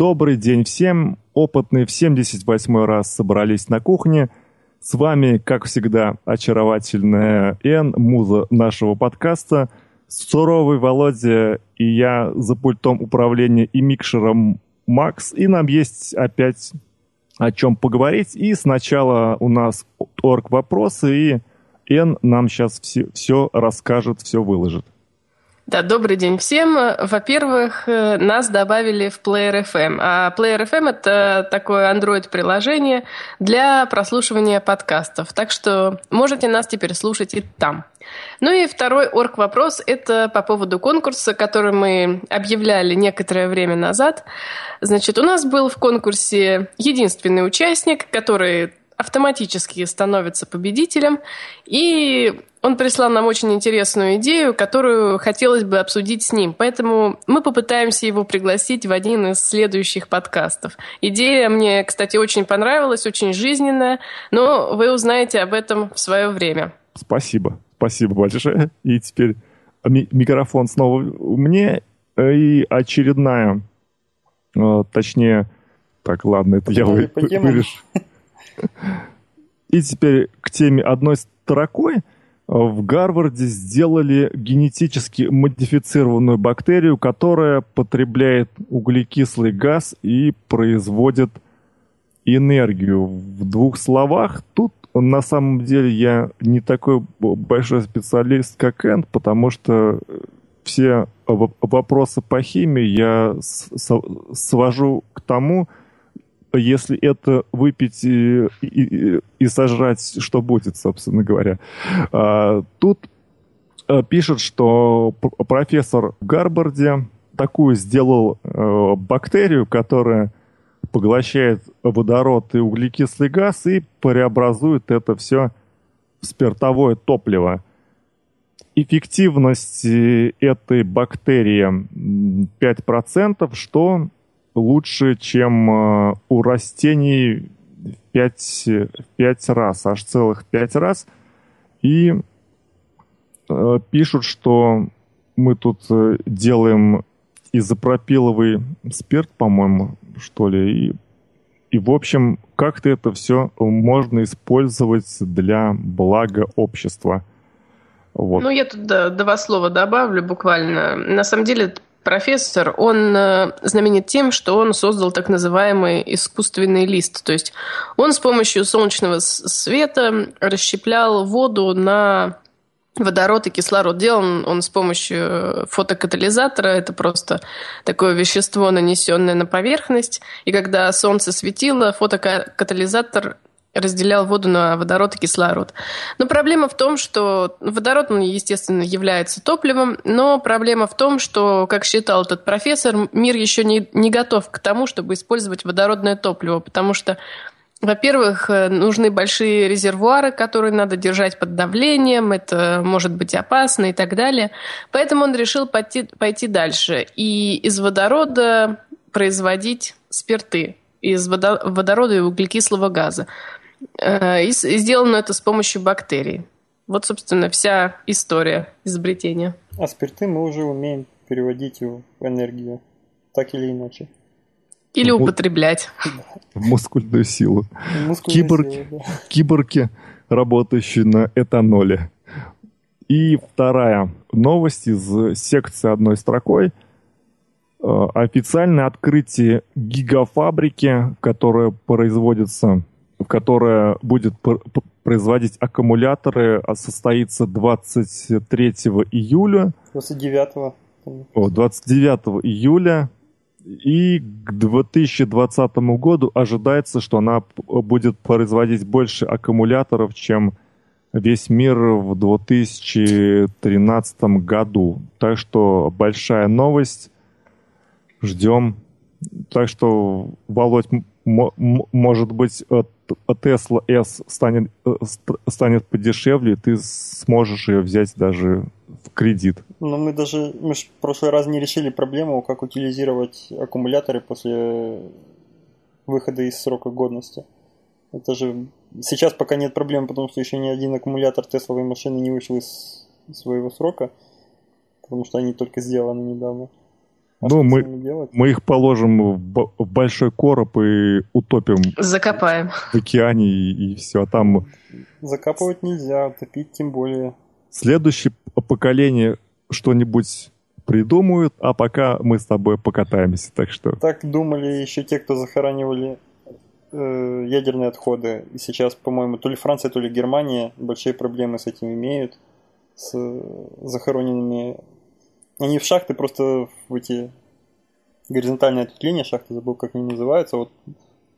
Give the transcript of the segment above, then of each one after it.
Добрый день всем. Опытные в 78 раз собрались на кухне. С вами, как всегда, очаровательная Н, муза нашего подкаста, суровый Володя и я за пультом управления и микшером Макс. И нам есть опять о чем поговорить. И сначала у нас орг вопросы, и Н нам сейчас все, все расскажет, все выложит. Да, добрый день всем. Во-первых, э, нас добавили в Player FM. А Player FM — это такое Android-приложение для прослушивания подкастов. Так что можете нас теперь слушать и там. Ну и второй орг-вопрос – это по поводу конкурса, который мы объявляли некоторое время назад. Значит, у нас был в конкурсе единственный участник, который автоматически становится победителем. И он прислал нам очень интересную идею, которую хотелось бы обсудить с ним. Поэтому мы попытаемся его пригласить в один из следующих подкастов. Идея мне, кстати, очень понравилась, очень жизненная, но вы узнаете об этом в свое время. Спасибо. Спасибо большое. И теперь ми- микрофон снова мне. И очередная, э, точнее, так, ладно, это я вы, вырежу. И теперь к теме одной строкой. В Гарварде сделали генетически модифицированную бактерию, которая потребляет углекислый газ и производит энергию. В двух словах, тут на самом деле я не такой большой специалист, как Энд, потому что все вопросы по химии я свожу к тому, если это выпить и, и, и сожрать, что будет, собственно говоря. А, тут а, пишут, что профессор в Гарварде такую сделал а, бактерию, которая поглощает водород и углекислый газ и преобразует это все в спиртовое топливо. Эффективность этой бактерии 5%, что лучше, чем э, у растений в 5, 5 раз, аж целых 5 раз. И э, пишут, что мы тут э, делаем изопропиловый спирт, по-моему, что ли, и, и в общем, как-то это все можно использовать для блага общества. Вот. Ну, я тут два слова добавлю буквально. На самом деле, профессор, он э, знаменит тем, что он создал так называемый искусственный лист. То есть он с помощью солнечного света расщеплял воду на водород и кислород. Делал он с помощью фотокатализатора. Это просто такое вещество, нанесенное на поверхность. И когда солнце светило, фотокатализатор разделял воду на водород и кислород. Но проблема в том, что водород, он, естественно, является топливом, но проблема в том, что, как считал этот профессор, мир еще не, не готов к тому, чтобы использовать водородное топливо, потому что во-первых, э, нужны большие резервуары, которые надо держать под давлением, это может быть опасно и так далее. Поэтому он решил пойти, пойти дальше и из водорода производить спирты, из водорода и углекислого газа. Э, и сделано это с помощью бактерий. Вот, собственно, вся история изобретения. А спирты мы уже умеем переводить в энергию, так или иначе. Или употреблять. В мускульную силу. Мускульную Киборги, силу, да. киборги, работающие на этаноле. И вторая новость из секции одной строкой. Э, официальное открытие гигафабрики, которая производится которая будет производить аккумуляторы, а состоится 23 июля. 29. О, 29 июля. И к 2020 году ожидается, что она будет производить больше аккумуляторов, чем весь мир в 2013 году. Так что большая новость. Ждем. Так что, Володь, может быть, Tesla S станет, э, станет подешевле, ты сможешь ее взять даже в кредит. Но мы даже, мы в прошлый раз не решили проблему, как утилизировать аккумуляторы после выхода из срока годности. Это же сейчас пока нет проблем, потому что еще ни один аккумулятор Тесловой машины не вышел из своего срока, потому что они только сделаны недавно. А ну, мы, мы их положим в, в большой короб и утопим. Закопаем. В океане и, и все. А там... Закапывать нельзя, топить тем более. Следующее поколение что-нибудь придумают, а пока мы с тобой покатаемся, так что... Так думали еще те, кто захоранивали э, ядерные отходы. И сейчас, по-моему, то ли Франция, то ли Германия большие проблемы с этим имеют, с захороненными... Они в шахты просто в эти горизонтальные ответвления шахты, забыл, как они называются. Вот,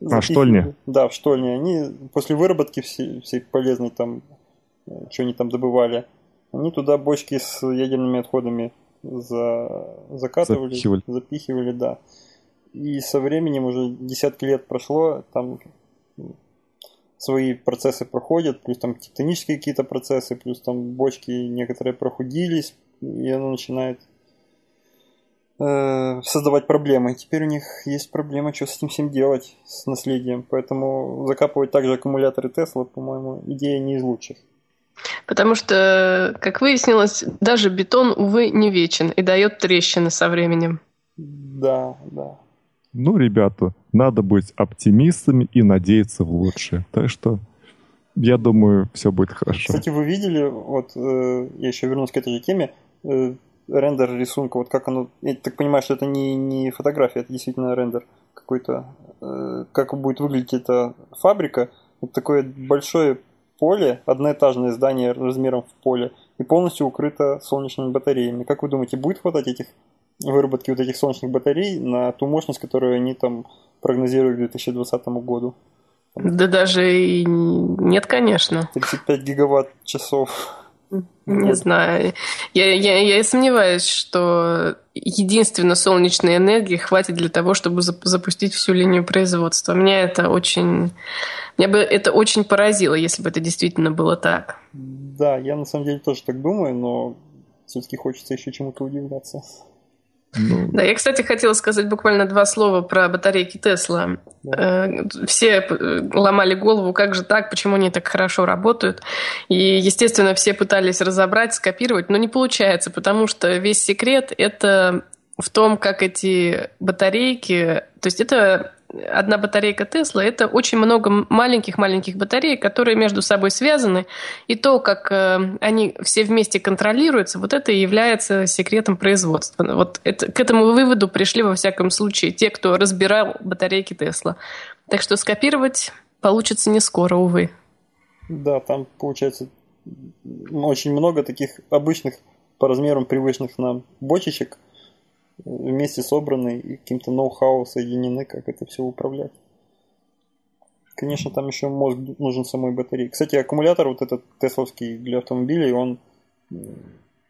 а, штольни? Да, в штольни. Они после выработки всей, всей полезной там, э, что они там добывали, они туда бочки с ядерными отходами за... закатывали, запихивали. запихивали, да. И со временем уже десятки лет прошло, там свои процессы проходят, плюс там тектонические какие-то процессы, плюс там бочки некоторые прохудились, и оно начинает э, создавать проблемы. Теперь у них есть проблема, что с этим всем делать, с наследием. Поэтому закапывать также аккумуляторы Тесла, по-моему, идея не из лучших. Потому что, как выяснилось, даже бетон, увы, не вечен и дает трещины со временем. Да, да. Ну, ребята, надо быть оптимистами и надеяться в лучшее. Так что я думаю, все будет хорошо. Кстати, вы видели, вот э, я еще вернусь к этой же теме, э, рендер рисунка, вот как оно, я так понимаю, что это не, не фотография, это действительно рендер какой-то, э, как будет выглядеть эта фабрика, вот такое большое поле, одноэтажное здание размером в поле, и полностью укрыто солнечными батареями. Как вы думаете, будет хватать этих выработки вот этих солнечных батарей на ту мощность, которую они там прогнозируют к 2020 году? Да даже и нет, конечно. 35 гигаватт часов. Не знаю. Я, я, я сомневаюсь, что единственно солнечной энергии хватит для того, чтобы запустить всю линию производства. Меня это очень... Меня бы это очень поразило, если бы это действительно было так. Да, я на самом деле тоже так думаю, но все-таки хочется еще чему-то удивляться. Ну... Да, я, кстати, хотела сказать буквально два слова про батарейки Тесла. Да. Э, все э, ломали голову, как же так, почему они так хорошо работают. И, естественно, все пытались разобрать, скопировать, но не получается, потому что весь секрет это в том, как эти батарейки, то есть это одна батарейка Тесла, это очень много маленьких-маленьких батареек, которые между собой связаны, и то, как э, они все вместе контролируются, вот это и является секретом производства. Вот это, к этому выводу пришли, во всяком случае, те, кто разбирал батарейки Тесла. Так что скопировать получится не скоро, увы. Да, там получается очень много таких обычных по размерам привычных нам бочечек, вместе собраны и каким-то ноу-хау соединены, как это все управлять. Конечно, там еще мозг нужен самой батареи. Кстати, аккумулятор вот этот тесловский для автомобилей, он,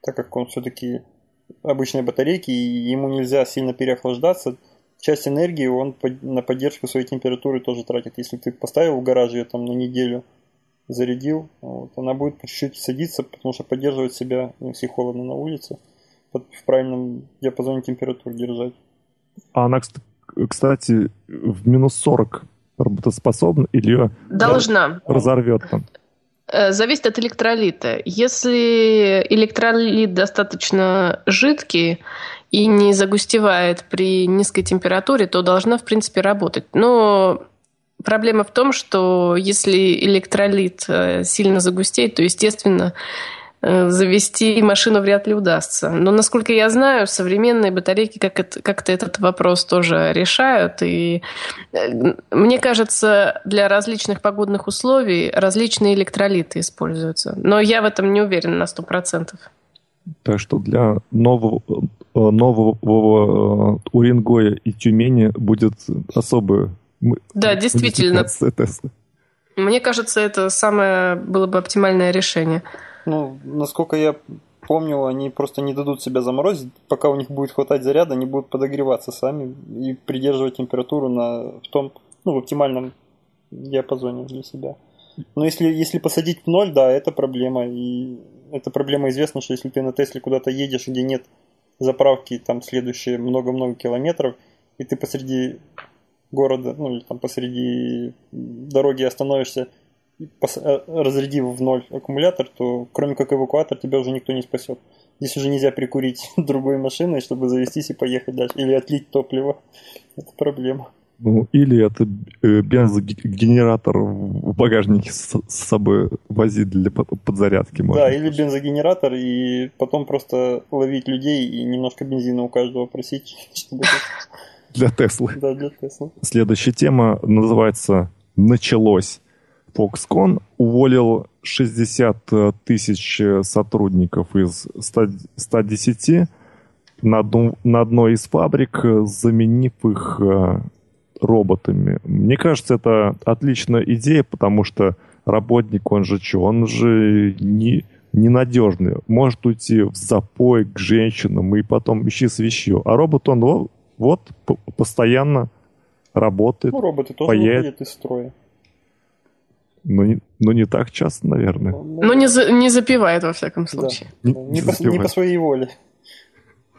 так как он все-таки обычные батарейки, и ему нельзя сильно переохлаждаться, часть энергии он на поддержку своей температуры тоже тратит. Если ты поставил в гараж ее там на неделю, зарядил, вот, она будет чуть-чуть садиться, потому что поддерживает себя, если холодно на улице в правильном диапазоне температур держать. А она, кстати, в минус 40 работоспособна или ее Должна. разорвет там? Э, зависит от электролита. Если электролит достаточно жидкий и не загустевает при низкой температуре, то должна, в принципе, работать. Но проблема в том, что если электролит э, сильно загустеет, то, естественно, завести машину вряд ли удастся. Но, насколько я знаю, современные батарейки как-то этот вопрос тоже решают. И э, мне кажется, для различных погодных условий различные электролиты используются. Но я в этом не уверен на сто процентов. Так что для нового, э, нового Уренгоя и Тюмени будет особое да, действительно. Мне кажется, это самое было бы оптимальное решение. Ну, насколько я помню, они просто не дадут себя заморозить. Пока у них будет хватать заряда, они будут подогреваться сами и придерживать температуру на, в том, ну, в оптимальном диапазоне для себя. Но если, если посадить в ноль, да, это проблема. И эта проблема известна, что если ты на Тесле куда-то едешь, где нет заправки, там следующие много-много километров, и ты посреди города, ну или там посреди дороги остановишься разрядив в ноль аккумулятор, то кроме как эвакуатор тебя уже никто не спасет. Здесь уже нельзя прикурить другой машиной, чтобы завестись и поехать дальше. Или отлить топливо. Это проблема. Ну, или это э, бензогенератор в багажнике с, собой возить для подзарядки. Можно. Да, или бензогенератор, и потом просто ловить людей и немножко бензина у каждого просить, чтобы... Для Теслы. Да, для Теслы. Следующая тема называется «Началось». Foxconn уволил 60 тысяч сотрудников из 110 на, одну, на одной из фабрик, заменив их э, роботами. Мне кажется, это отличная идея, потому что работник, он же что, он же не, ненадежный. Может уйти в запой к женщинам и потом ищи свищу. А робот, он вот постоянно работает. Ну, роботы тоже поедет. выходят из строя. Но не, но не так часто, наверное. Ну, но не, за, не запивает, во всяком случае. Да. Не, не, по, не по своей воле.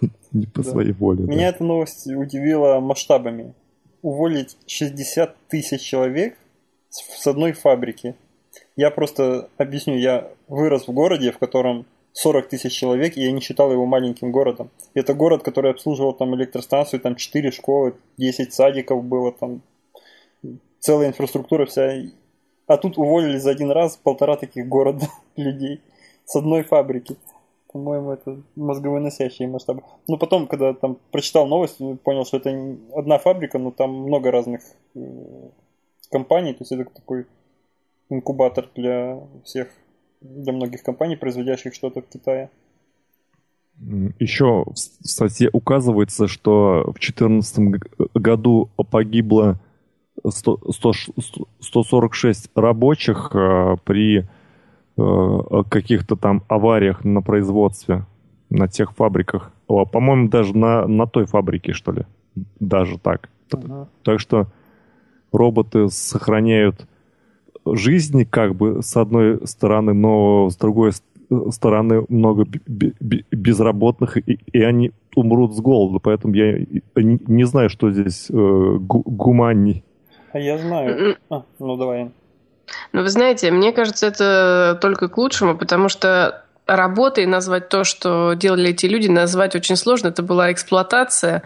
Не по да. своей воле. Меня да. эта новость удивила масштабами уволить 60 тысяч человек с одной фабрики. Я просто объясню, я вырос в городе, в котором 40 тысяч человек, и я не считал его маленьким городом. Это город, который обслуживал там электростанцию, там 4 школы, 10 садиков было, там целая инфраструктура вся. А тут уволили за один раз полтора таких города людей с одной фабрики. По-моему, это мозговыносящие масштабы. Ну, потом, когда там прочитал новость, понял, что это одна фабрика, но там много разных э, компаний, то есть это такой инкубатор для всех, для многих компаний, производящих что-то в Китае. Еще в статье указывается, что в 2014 году погибло 100, 100, 146 рабочих э, при Э, каких-то там авариях на производстве, на тех фабриках. О, по-моему, даже на, на той фабрике, что ли. Даже так. Uh-huh. Так что роботы сохраняют жизни, как бы, с одной стороны, но с другой стороны много безработных, и, и они умрут с голоду. Поэтому я не, не знаю, что здесь э, гуманней. А я знаю. А, ну давай. Но вы знаете, мне кажется, это только к лучшему, потому что работой назвать то, что делали эти люди, назвать очень сложно. Это была эксплуатация.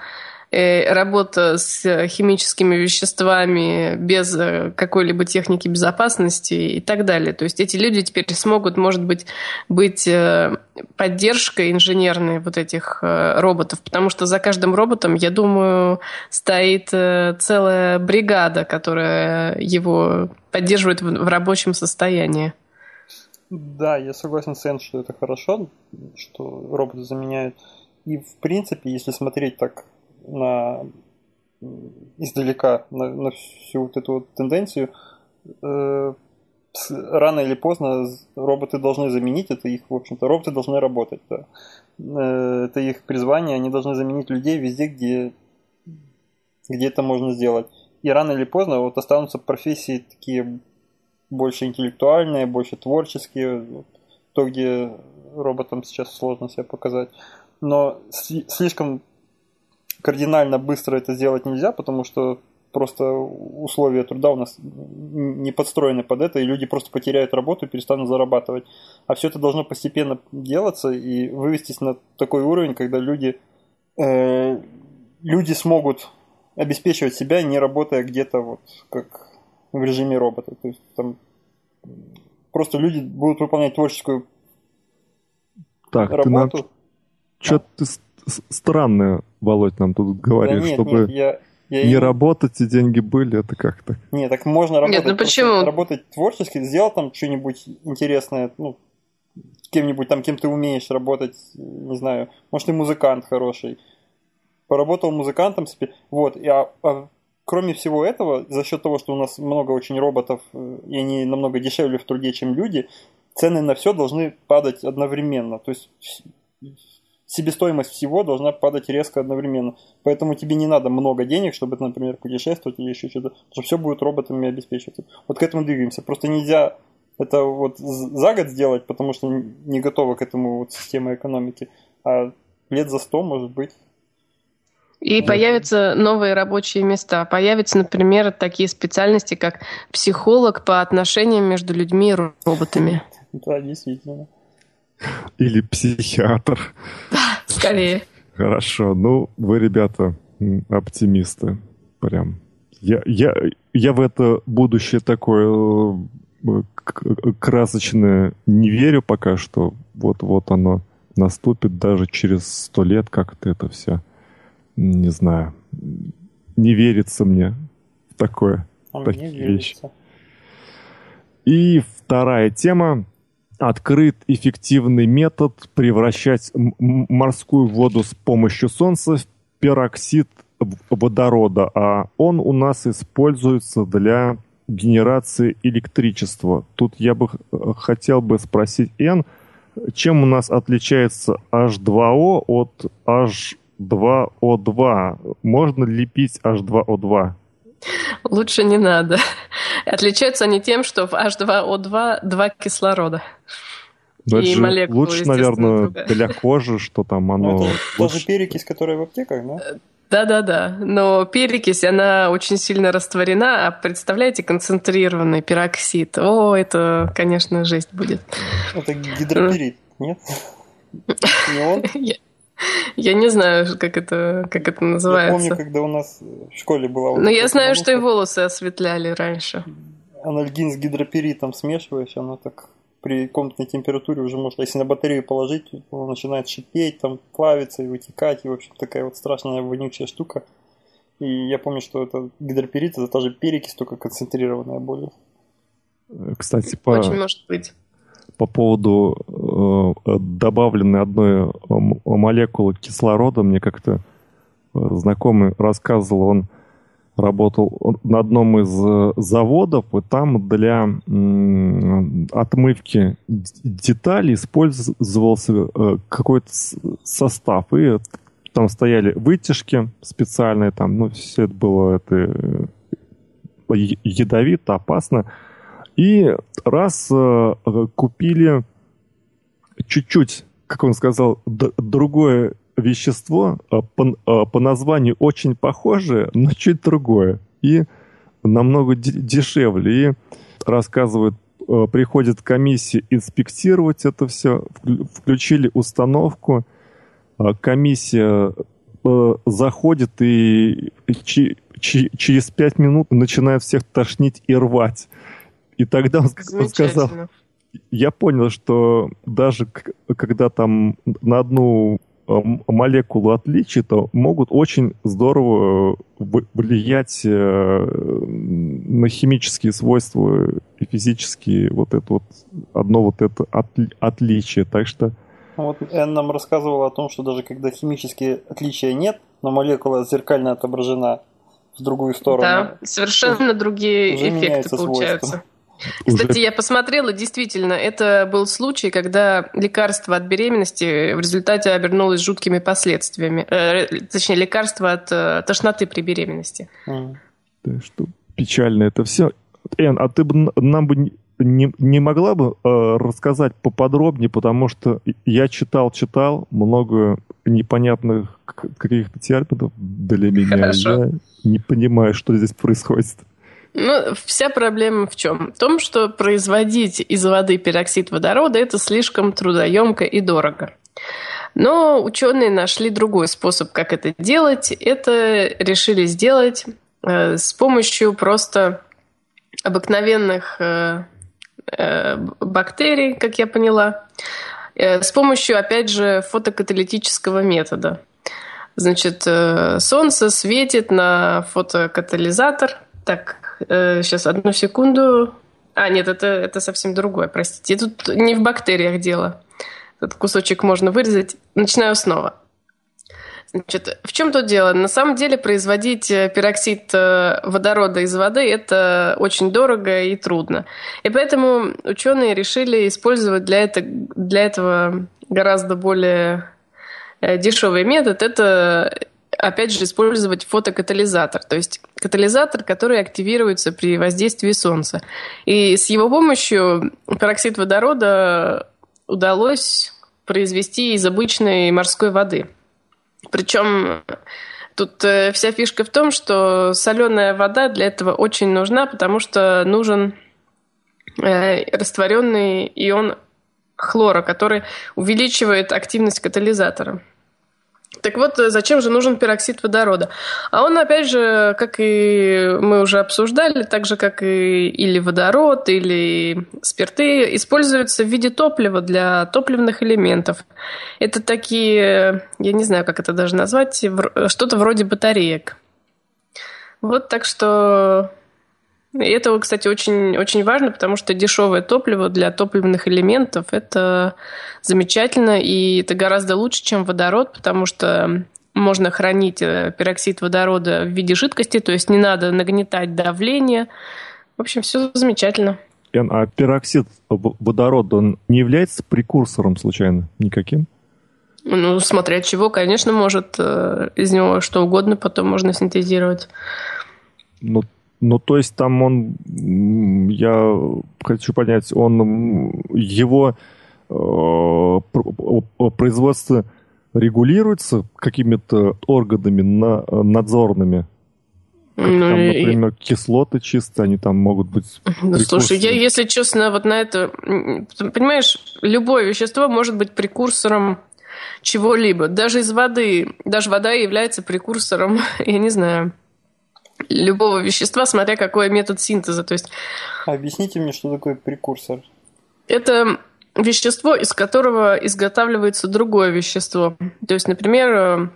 Э, работа с химическими веществами без э, какой-либо техники безопасности и так далее. То есть эти люди теперь смогут, может быть, быть э, поддержкой инженерной вот этих роботов, потому что за каждым роботом, я думаю, стоит целая бригада, которая его поддерживает в рабочем состоянии. Да, я согласен с Энн, что это хорошо, что роботы заменяют. И в принципе, если смотреть так на издалека на, на всю вот эту вот тенденцию, э, рано или поздно роботы должны заменить, это их, в общем-то, роботы должны работать, да. Э, это их призвание, они должны заменить людей везде, где, где это можно сделать. И рано или поздно вот останутся профессии такие больше интеллектуальные, больше творческие, то, где роботам сейчас сложно себя показать. Но слишком кардинально быстро это сделать нельзя, потому что просто условия труда у нас не подстроены под это, и люди просто потеряют работу и перестанут зарабатывать. А все это должно постепенно делаться и вывестись на такой уровень, когда люди, э, люди смогут обеспечивать себя, не работая где-то вот как в режиме робота. То есть там просто люди будут выполнять творческую так, работу. Ты нам... Что-то ты странное, Володь, нам тут говоришь, да нет, чтобы нет, я, я не и... работать и деньги были, это как-то. Нет, так можно работать. Нет, ну почему? Работать творчески, сделал там что-нибудь интересное, ну, кем-нибудь там, кем ты умеешь работать, не знаю, может, ты музыкант хороший. Поработал музыкантом себе, вот, и, а, а кроме всего этого, за счет того, что у нас много очень роботов, э, и они намного дешевле в труде, чем люди, цены на все должны падать одновременно. То есть себестоимость всего должна падать резко одновременно. Поэтому тебе не надо много денег, чтобы, например, путешествовать или еще что-то. Потому что все будет роботами обеспечиваться. Вот к этому двигаемся. Просто нельзя это вот за год сделать, потому что не готова к этому вот система экономики. А лет за сто, может быть. И появятся новые рабочие места. Появятся, например, такие специальности, как психолог по отношениям между людьми и роботами. Да, действительно. Или психиатр. Да, скорее. Хорошо. Ну, вы, ребята, оптимисты. Прям. Я, я, я в это будущее такое э, красочное не верю пока что. Вот-вот оно наступит даже через сто лет как-то это все. Не знаю. Не верится мне в такое. А такие вещи. И вторая тема. Открыт эффективный метод превращать морскую воду с помощью солнца в пероксид водорода, а он у нас используется для генерации электричества. Тут я бы хотел бы спросить Н, чем у нас отличается H2O от H2O2? Можно ли пить H2O2? Лучше не надо. Отличаются они тем, что в H2O2 два кислорода. Но и молекулы, лучше, наверное, другая. для кожи, что там оно... Ну, это тоже перекись, которая в аптеках, да? Да-да-да, но перекись, она очень сильно растворена, а представляете, концентрированный пероксид. О, это, конечно, жесть будет. Это гидроперит, нет? Не он? Я не знаю, как это, как это называется. Я помню, когда у нас в школе была... Но я знаю, что и волосы осветляли раньше. Анальгин с гидроперитом смешиваешь, оно так при комнатной температуре уже может, если на батарею положить, он начинает шипеть, там плавиться и вытекать, и, в общем, такая вот страшная вонючая штука. И я помню, что это гидроперит, это та же перекись, только концентрированная более. Кстати, по... Очень может быть по поводу э, добавленной одной э, молекулы кислорода, мне как-то э, знакомый рассказывал, он работал на одном из заводов, и там для отмывки деталей использовался какой-то состав. И там стояли вытяжки специальные, там, ну, все это было это, ядовито, опасно. И раз э, купили чуть-чуть, как он сказал, другое вещество, э, по, э, по названию очень похожее, но чуть другое. И намного дешевле. И рассказывают, приходит комиссия инспектировать это все, включили установку, комиссия заходит и через пять минут начинает всех тошнить и рвать. И тогда он, он сказал, я понял, что даже когда там на одну э, молекулу отличия, то могут очень здорово э, влиять э, на химические свойства и физические вот это вот одно вот это отличие. Так что вот Энн нам рассказывала о том, что даже когда химические отличия нет, но молекула зеркально отображена в другую сторону. Да, совершенно другие эффекты получаются. Свойства. Кстати, уже... я посмотрела, действительно, это был случай, когда лекарство от беременности в результате обернулось жуткими последствиями. Э, точнее, лекарство от э, тошноты при беременности. А. Да, что печально это все. Эн, а ты бы нам бы не, не могла бы э, рассказать поподробнее, потому что я читал, читал много непонятных каких-то терминов для меня. Хорошо. Я не понимаю, что здесь происходит. Ну, вся проблема в чем? В том, что производить из воды пероксид водорода это слишком трудоемко и дорого. Но ученые нашли другой способ, как это делать. Это решили сделать э, с помощью просто обыкновенных э, э, бактерий, как я поняла, э, с помощью, опять же, фотокаталитического метода. Значит, э, солнце светит на фотокатализатор. Так, э, сейчас одну секунду. А, нет, это, это совсем другое, простите. Тут не в бактериях дело. Этот кусочек можно вырезать. Начинаю снова. Значит, в чем тут дело? На самом деле производить э, пероксид э, водорода из воды – это очень дорого и трудно. И поэтому ученые решили использовать для, это, для этого гораздо более э, дешевый метод. Это опять же, использовать фотокатализатор, то есть катализатор, который активируется при воздействии солнца. И с его помощью пероксид водорода удалось произвести из обычной морской воды. Причем тут э, вся фишка в том, что соленая вода для этого очень нужна, потому что нужен э, растворенный ион хлора, который увеличивает активность катализатора. Так вот, э, зачем же нужен пероксид водорода? А он, опять же, как и мы уже обсуждали, так же, как и или водород, или спирты, используется в виде топлива для топливных элементов. Это такие, я не знаю, как это даже назвать, что-то вроде батареек. Вот так что и это, кстати, очень, очень важно, потому что дешевое топливо для топливных элементов – это замечательно, и это гораздо лучше, чем водород, потому что можно хранить э, пероксид водорода в виде жидкости, то есть не надо нагнетать давление. В общем, все замечательно. А пероксид водорода, он не является прекурсором случайно никаким? Ну, смотря чего, конечно, может э, из него что угодно потом можно синтезировать. Ну, ну, то есть там он, я хочу понять, он, его э, производство регулируется какими-то органами на, надзорными? Как ну, там, например, и... кислоты чистые, они там могут быть... Ну, слушай, я, если честно, вот на это... Понимаешь, любое вещество может быть прекурсором чего-либо. Даже из воды. Даже вода является прекурсором, я не знаю, любого вещества, смотря какой метод синтеза. То есть... Объясните мне, что такое прекурсор. Это вещество, из которого изготавливается другое вещество. То есть, например, э,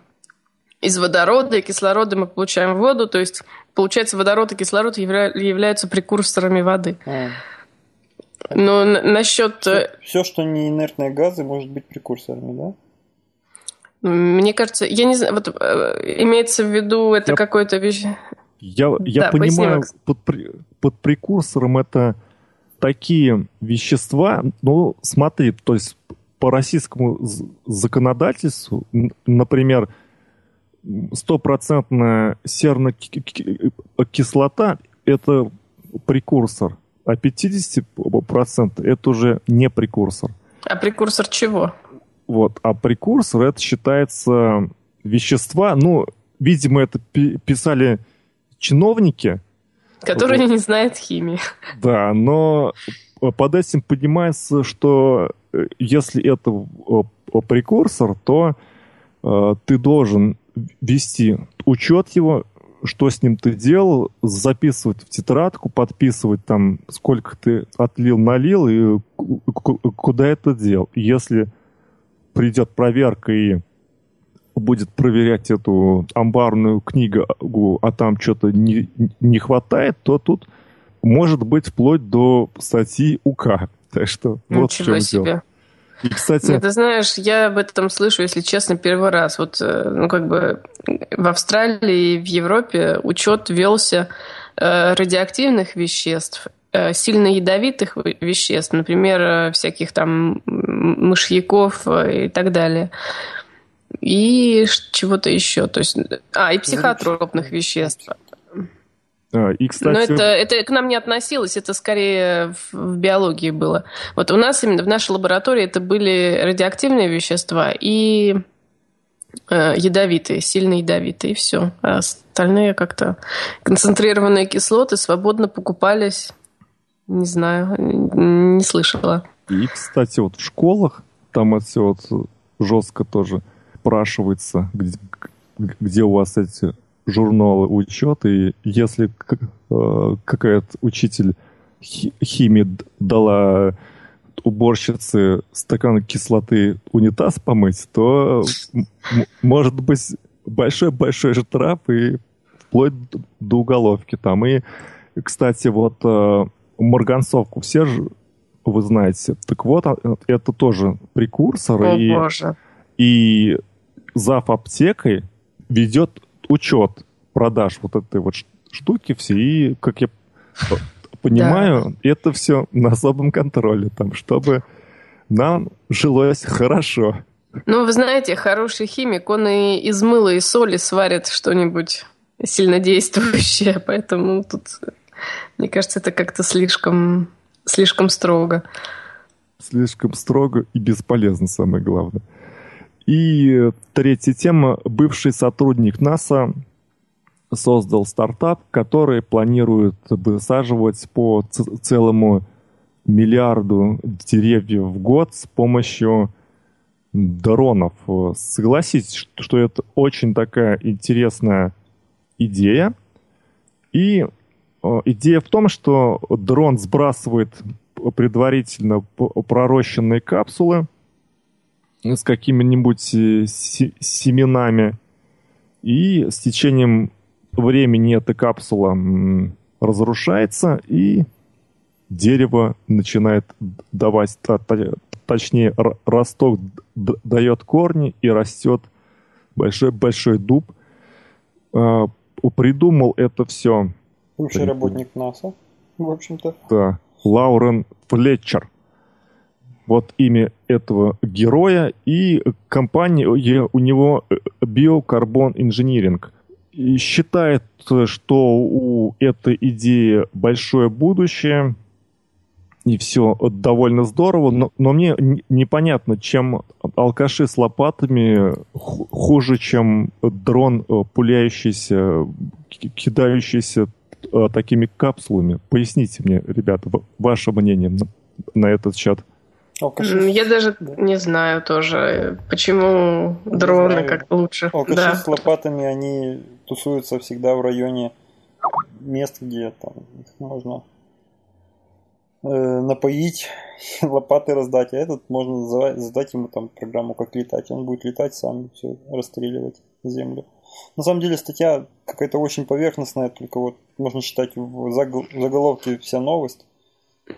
из водорода и кислорода мы получаем воду, то есть, получается, водород и кислород являются прекурсорами воды. А. Но насчет... Все, э, все, что не инертные газы, может быть прекурсорами, да? Мне кажется, я не знаю, вот э, имеется в виду это я... какое-то вещь. Я, я да, понимаю, под, под прекурсором это такие вещества, ну, смотри, то есть по российскому законодательству, например, стопроцентная серная кислота – это прекурсор, а 50% это уже не прекурсор. А прекурсор чего? Вот, а прекурсор это считается вещества, ну, видимо, это писали чиновники. Которые вот. не знают химии. Да, но под этим понимается, что э, если это э, прекурсор, то э, ты должен вести учет его, что с ним ты делал, записывать в тетрадку, подписывать там, сколько ты отлил, налил и куда это дел. Если придет проверка и будет проверять эту амбарную книгу, а там что-то не, не хватает, то тут может быть вплоть до статьи УК. Так что Ничего вот в чем себе. дело. И, кстати... Ну, ты знаешь, я об этом слышу, если честно, первый раз. Вот, э, ну, как бы в Австралии и в Европе учет велся э, радиоактивных веществ, э, сильно ядовитых веществ, например, всяких там мышьяков и так далее и чего-то еще. То есть, а, и психотропных веществ. А, и, кстати... Но это, это к нам не относилось, это скорее в, в биологии было. Вот у нас именно в нашей лаборатории это были радиоактивные вещества и э, ядовитые, сильно ядовитые, и все. А остальные как-то концентрированные кислоты свободно покупались. Не знаю, не слышала. И, кстати, вот в школах там это все вот жестко тоже спрашивается, где, где у вас эти журналы учеты, и если э, какая-то учитель химии дала уборщице стакан кислоты унитаз помыть, то может быть большой-большой штраф и вплоть до уголовки там. И, кстати, вот э, марганцовку все же вы знаете. Так вот, а, это тоже прекурсор. О, и, боже. И зав аптекой ведет учет продаж вот этой вот штуки все, и, как я понимаю, да. это все на особом контроле, там, чтобы нам жилось хорошо. Ну, вы знаете, хороший химик, он и из мыла и соли сварит что-нибудь сильнодействующее, поэтому тут, мне кажется, это как-то слишком, слишком строго. Слишком строго и бесполезно, самое главное. И третья тема. Бывший сотрудник НАСА создал стартап, который планирует высаживать по целому миллиарду деревьев в год с помощью дронов. Согласитесь, что это очень такая интересная идея. И идея в том, что дрон сбрасывает предварительно пророщенные капсулы с какими-нибудь э, семенами, и с течением времени эта капсула разрушается, и дерево начинает давать, точнее, росток дает корни и растет большой-большой дуб. А, придумал это все... Бывший работник НАСА, в общем-то. Да, Лаурен Флетчер. Вот имя этого героя и компания, у него Biocarbon Engineering. И считает, что у этой идеи большое будущее, и все довольно здорово, но, но мне непонятно, чем алкаши с лопатами хуже, чем дрон, э, пуляющийся, кидающийся э, такими капсулами. Поясните мне, ребята, ваше мнение на этот счет. Алкаши... Я даже не знаю тоже, почему не дроны как лучше. Алкаши да. с лопатами, они тусуются всегда в районе мест, где там их можно Э, напоить, лопаты раздать, а этот можно задать ему там программу, как летать. Он будет летать сам, все, расстреливать землю. На самом деле статья какая-то очень поверхностная, только вот можно читать в заголовке вся новость.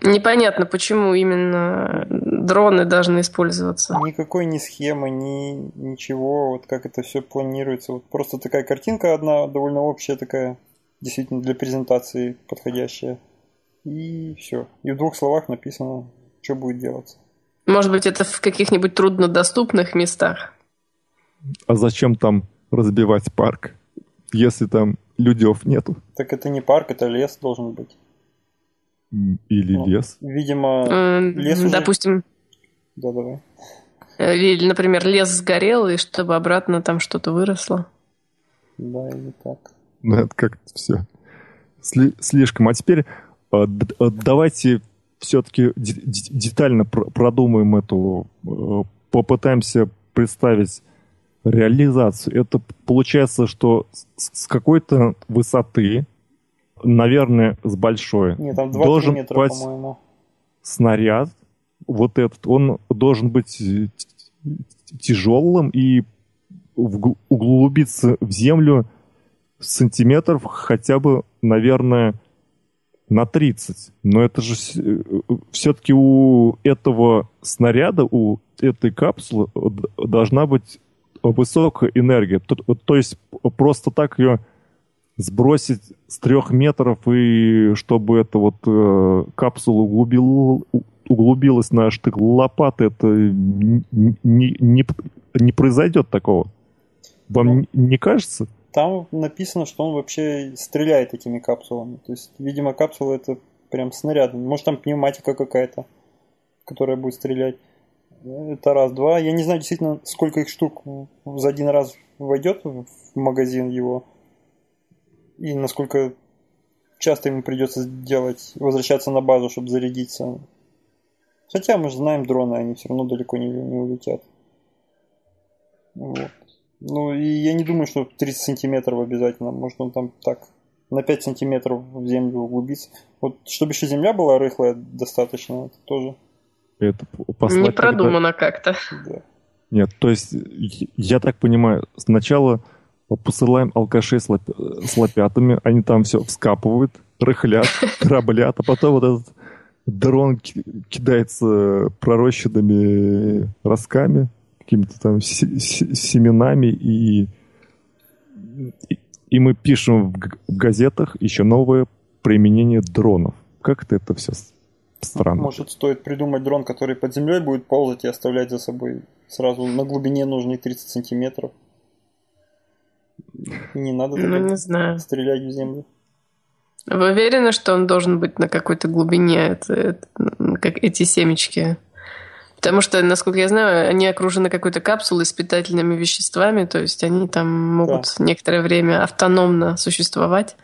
Непонятно, почему именно дроны должны использоваться. Никакой ни схемы, ни ничего, вот как это все планируется. Вот просто такая картинка одна, довольно общая такая, действительно для презентации подходящая. И все. И в двух словах написано, что будет делаться. Может быть, это в каких-нибудь труднодоступных местах? А зачем там разбивать парк, если там людев нету? Так это не парк, это лес должен быть. Или ну, лес? Видимо, э, лес уже... Допустим... Да, давай. Э, или, например, лес сгорел, и чтобы обратно там что-то выросло. Да, или так. Ну, это как-то все Сли- слишком. А теперь а, а, давайте все-таки детально продумаем эту, э, попытаемся представить реализацию. Это получается, что с какой-то высоты, наверное, с большой, Нет, там 2 должен метра, быть по-моему. снаряд, вот этот, он должен быть тяжелым и углубиться в землю сантиметров хотя бы, наверное, на 30. Но это же э, все-таки у этого снаряда, у этой капсулы должна быть высокая энергия. То, то есть просто так ее сбросить с трех метров и чтобы эта вот э, капсула углубил, углубилась на штык лопаты, это не, не, не, произойдет такого. Вам ну, не кажется? Там написано, что он вообще стреляет этими капсулами. То есть, видимо, капсула это прям снаряд. Может, там пневматика какая-то, которая будет стрелять. Это раз. Два. Я не знаю действительно, сколько их штук за один раз войдет в магазин его. И насколько часто ему придется делать, возвращаться на базу, чтобы зарядиться. Хотя мы же знаем дроны, они все равно далеко не, не улетят. Вот. Ну, и я не думаю, что 30 сантиметров обязательно. Может, он там так на 5 сантиметров в землю углубиться. Вот, чтобы еще земля была рыхлая достаточно, это тоже. Это послать, не продумано когда... как-то. Да. Нет, то есть, я так понимаю, сначала посылаем алкашей с, лоп... с лопятами, они там все вскапывают, рыхлят, дроблят, а потом вот этот дрон кидается пророщенными ростками, какими-то там семенами, и, и, мы пишем в, в газетах еще новое применение дронов. Как-то это все странно. Может, стоит придумать дрон, который под землей будет ползать и оставлять за собой сразу на глубине нужные 30 сантиметров. Не надо ну, не знаю. стрелять в землю. Вы уверены, что он должен быть на какой-то глубине, это, это, как эти семечки? Потому что, насколько я знаю, они окружены какой-то капсулой с питательными веществами, то есть они там могут да. некоторое время автономно существовать.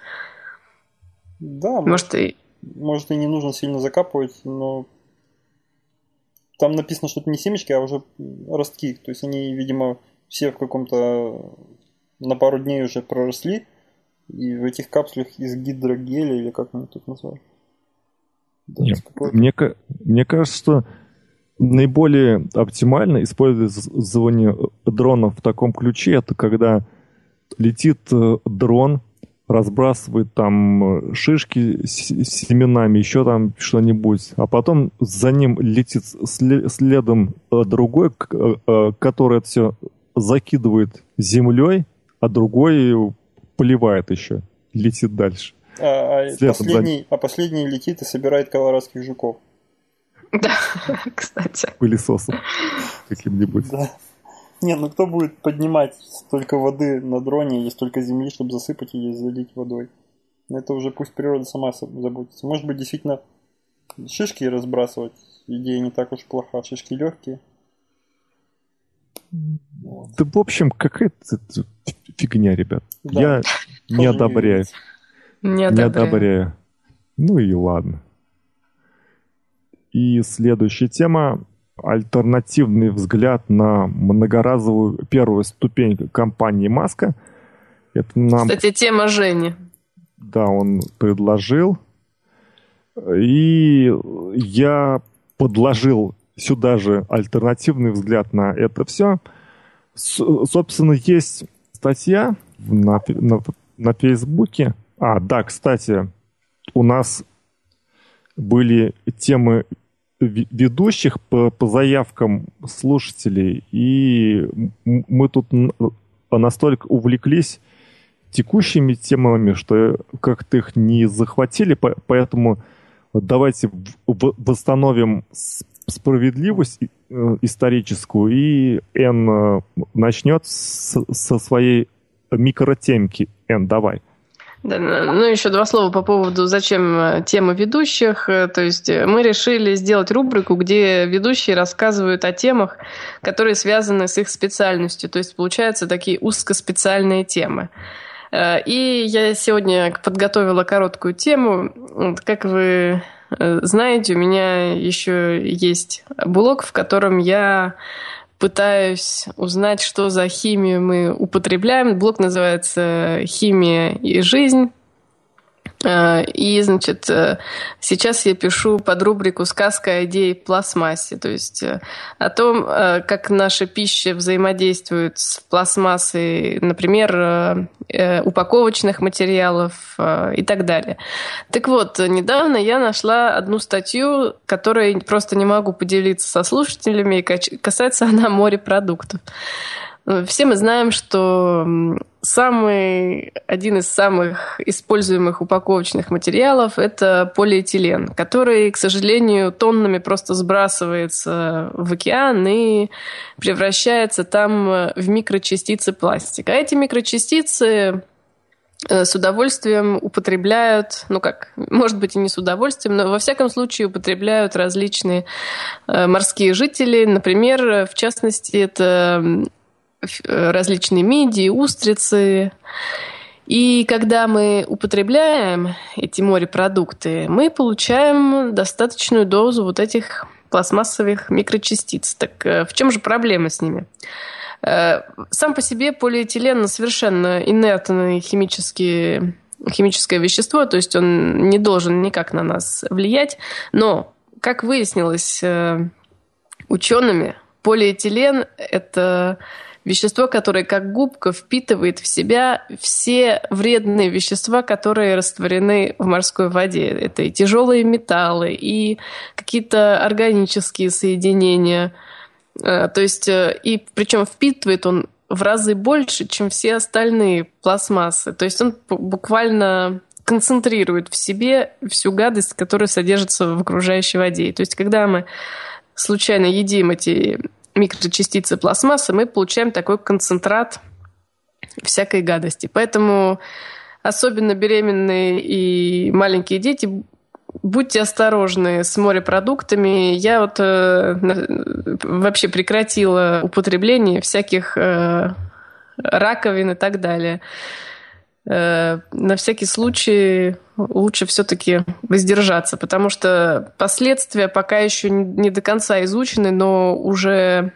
Да. Может, и может и не нужно сильно закапывать, но там написано, что это не семечки, а уже ростки. То есть они, видимо, все в каком-то на пару дней уже проросли. И в этих капсулях из гидрогеля, или как они тут называют? Нет, мне, мне кажется, что наиболее оптимально использование дронов в таком ключе, это когда летит э, дрон, разбрасывает там э, шишки с семенами, еще там что-нибудь, а потом за ним летит следом э, другой, который это все закидывает землей, а другой поливает еще, летит дальше. А, а, последний, а последний летит и собирает колорадских жуков. Да, кстати. Пылесосом каким-нибудь. Да. Не, ну кто будет поднимать столько воды на дроне и столько земли, чтобы засыпать ее и залить водой? Это уже пусть природа сама заботится. Может быть, действительно шишки разбрасывать. Идея не так уж плоха. Шишки легкие. Да, в общем, какая-то фигня, ребят. Да. Я не одобряю. Не одобряю. Не одобряю. Ну и ладно. И следующая тема – альтернативный взгляд на многоразовую первую ступень компании Маска. Это нам... Кстати, тема Жени. Да, он предложил. И я подложил сюда же альтернативный взгляд на это все. С, собственно, есть статья на, на, на Фейсбуке. А, да, кстати, у нас были темы ведущих по, по заявкам слушателей, и мы тут настолько увлеклись текущими темами, что как-то их не захватили, поэтому давайте восстановим справедливость э, историческую, и Н э, начнет со своей микротемки. Н, давай. Да, ну, еще два слова по поводу, зачем э, тема ведущих. То есть мы решили сделать рубрику, где ведущие рассказывают о темах, которые связаны с их специальностью. То есть получаются такие узкоспециальные темы. И я сегодня подготовила короткую тему. Как вы знаете, у меня еще есть блог, в котором я пытаюсь узнать, что за химию мы употребляем. Блог называется «Химия и жизнь». Э, и, значит, э, сейчас я пишу под рубрику «Сказка о идее пластмассе», то есть э, о том, как наша пища взаимодействует с пластмассой, например, упаковочных материалов и так далее. Так вот, недавно я нашла одну статью, которой просто не могу поделиться со слушателями, и касается она морепродуктов. Все мы знаем, что самый, один из самых используемых упаковочных материалов – это полиэтилен, который, к сожалению, тоннами просто сбрасывается в океан и превращается там в микрочастицы пластика. А эти микрочастицы э, с удовольствием употребляют, ну как, может быть и не с удовольствием, но во всяком случае употребляют различные э, морские жители. Например, в частности, это Э, различные мидии, устрицы. И когда мы употребляем эти морепродукты, мы получаем достаточную дозу вот этих пластмассовых микрочастиц. Так э, в чем же проблема с ними? Э, сам по себе полиэтилен совершенно инертный химический, химическое вещество, то есть он не должен никак на нас влиять. Но, как выяснилось учеными, полиэтилен – это Вещество, которое как губка впитывает в себя все вредные вещества, которые растворены в морской воде. Это и тяжелые металлы, и какие-то органические соединения. Э, то есть, э, и причем впитывает он в разы больше, чем все остальные пластмассы. То есть он буквально концентрирует в себе всю гадость, которая содержится в окружающей воде. То есть, когда мы случайно едим эти микрочастицы пластмассы, мы получаем такой концентрат всякой гадости. Поэтому особенно беременные и маленькие дети, будьте осторожны с морепродуктами. Я вот э, вообще прекратила употребление всяких э, раковин и так далее. Э, на всякий случай лучше все-таки воздержаться, потому что последствия пока еще не до конца изучены, но уже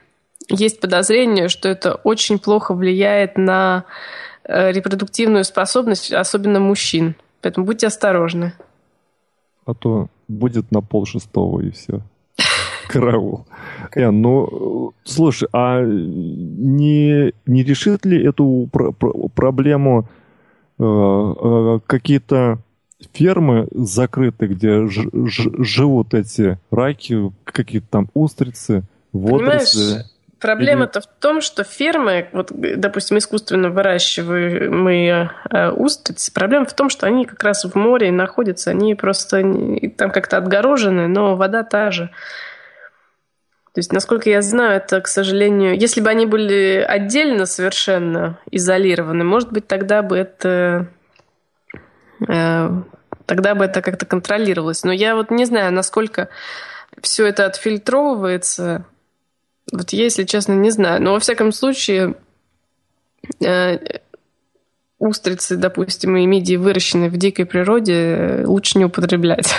есть подозрение, что это очень плохо влияет на э, репродуктивную способность, особенно мужчин. Поэтому будьте осторожны. А то будет на пол шестого и все. Караул. Э, ну, слушай, а не, не решит ли эту про- про- проблему какие-то фермы закрыты, где ж- ж- живут эти раки, какие-то там устрицы, водоросли? Проблема-то в том, что фермы, вот, допустим, искусственно выращиваемые э, устрицы, проблема в том, что они как раз в море находятся, они просто там как-то отгорожены, но вода та же. То есть, насколько я знаю, это, к сожалению, если бы они были отдельно совершенно изолированы, может быть, тогда бы это э, тогда бы это как-то контролировалось. Но я вот не знаю, насколько все это отфильтровывается вот я, если честно, не знаю. Но во всяком случае, э, устрицы, допустим, и мидии, выращенные в дикой природе, лучше не употреблять.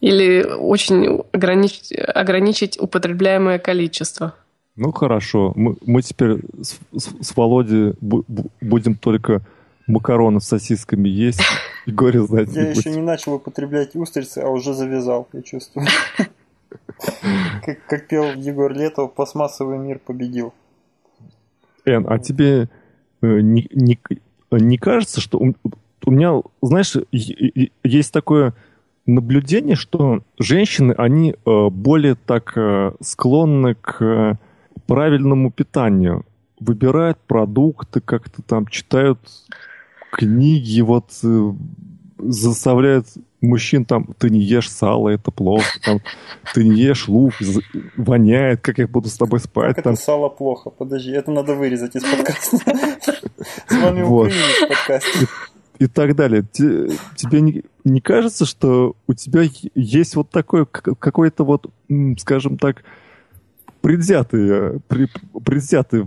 Или очень ограничить, ограничить употребляемое количество. Ну хорошо, мы, мы теперь с, с, с Володей бу, бу, будем только макароны с сосисками есть и горе знать Я еще не начал употреблять устрицы, а уже завязал, я чувствую. Как, как пел Егор Летов, пластмассовый мир победил. Эн, а тебе э, не, не, не кажется, что у, у меня, знаешь, есть такое наблюдение, что женщины, они э, более так э, склонны к правильному питанию. Выбирают продукты, как-то там читают книги, вот заставляют мужчин там, ты не ешь сало, это плохо, там, ты не ешь лук, воняет, как я буду с тобой спать. Как там. это сало плохо? Подожди, это надо вырезать из подкаста. С вами вот. в подкасте. И так далее. Тебе не, не кажется, что у тебя есть вот такой какой-то вот, скажем так, предвзятый, предвзятый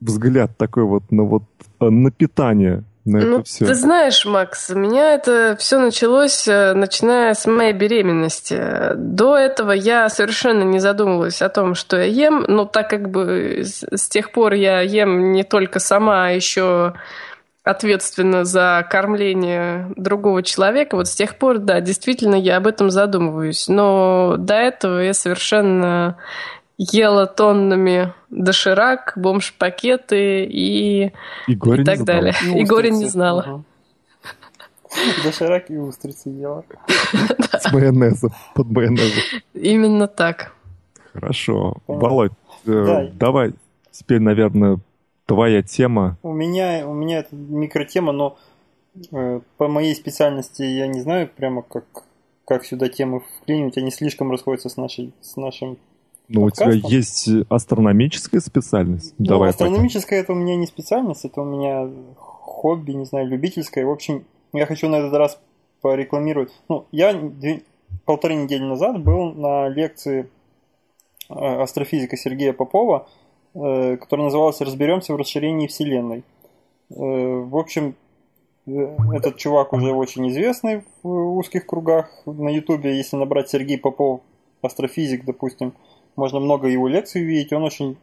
взгляд такой вот на вот на питание? на ну, это все? Ты знаешь, Макс, у меня это все началось, э, начиная с моей беременности. До этого я совершенно не задумывалась о том, что я ем, но так как бы с тех пор я ем не только сама, а еще ответственно за кормление другого человека, вот с тех пор, да, действительно, я об этом задумываюсь. Но до этого я совершенно ела тоннами доширак, бомж-пакеты и, и, и так далее. И, и горе не знала. Доширак и устрицы ела. С майонезом, под майонезом. Именно так. Хорошо. Володь, э, давай теперь, наверное, твоя тема. У меня, у меня это микротема, но э, по моей специальности я не знаю прямо как, как сюда темы вклинить, они слишком расходятся с, нашей, с нашим ну, у тебя есть астрономическая специальность? Ну, Давай астрономическая это у меня не специальность, это у меня хобби, не знаю, любительское. В общем, я хочу на этот раз порекламировать. Ну, я две, полторы недели назад был на лекции э, астрофизика Сергея Попова, которая называлась «Разберемся в расширении Вселенной». Э, в общем, этот чувак уже очень известный в узких кругах. На Ютубе, если набрать Сергей Попов, астрофизик, допустим, можно много его лекций увидеть, он очень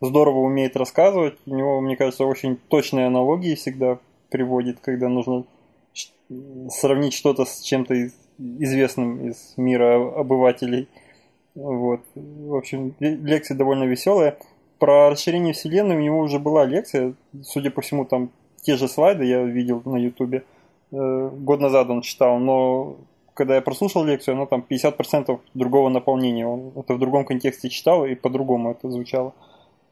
здорово умеет рассказывать, у него, мне кажется, очень точные аналогии всегда приводит, когда нужно сравнить что-то с чем-то известным из мира обывателей. Вот. В общем, лекция довольно веселая. Про расширение Вселенной у него уже была лекция, судя по всему, там те же слайды я видел на Ютубе. Э, год назад он читал, но когда я прослушал лекцию, оно там 50% другого наполнения. Он это в другом контексте читал и по-другому это звучало.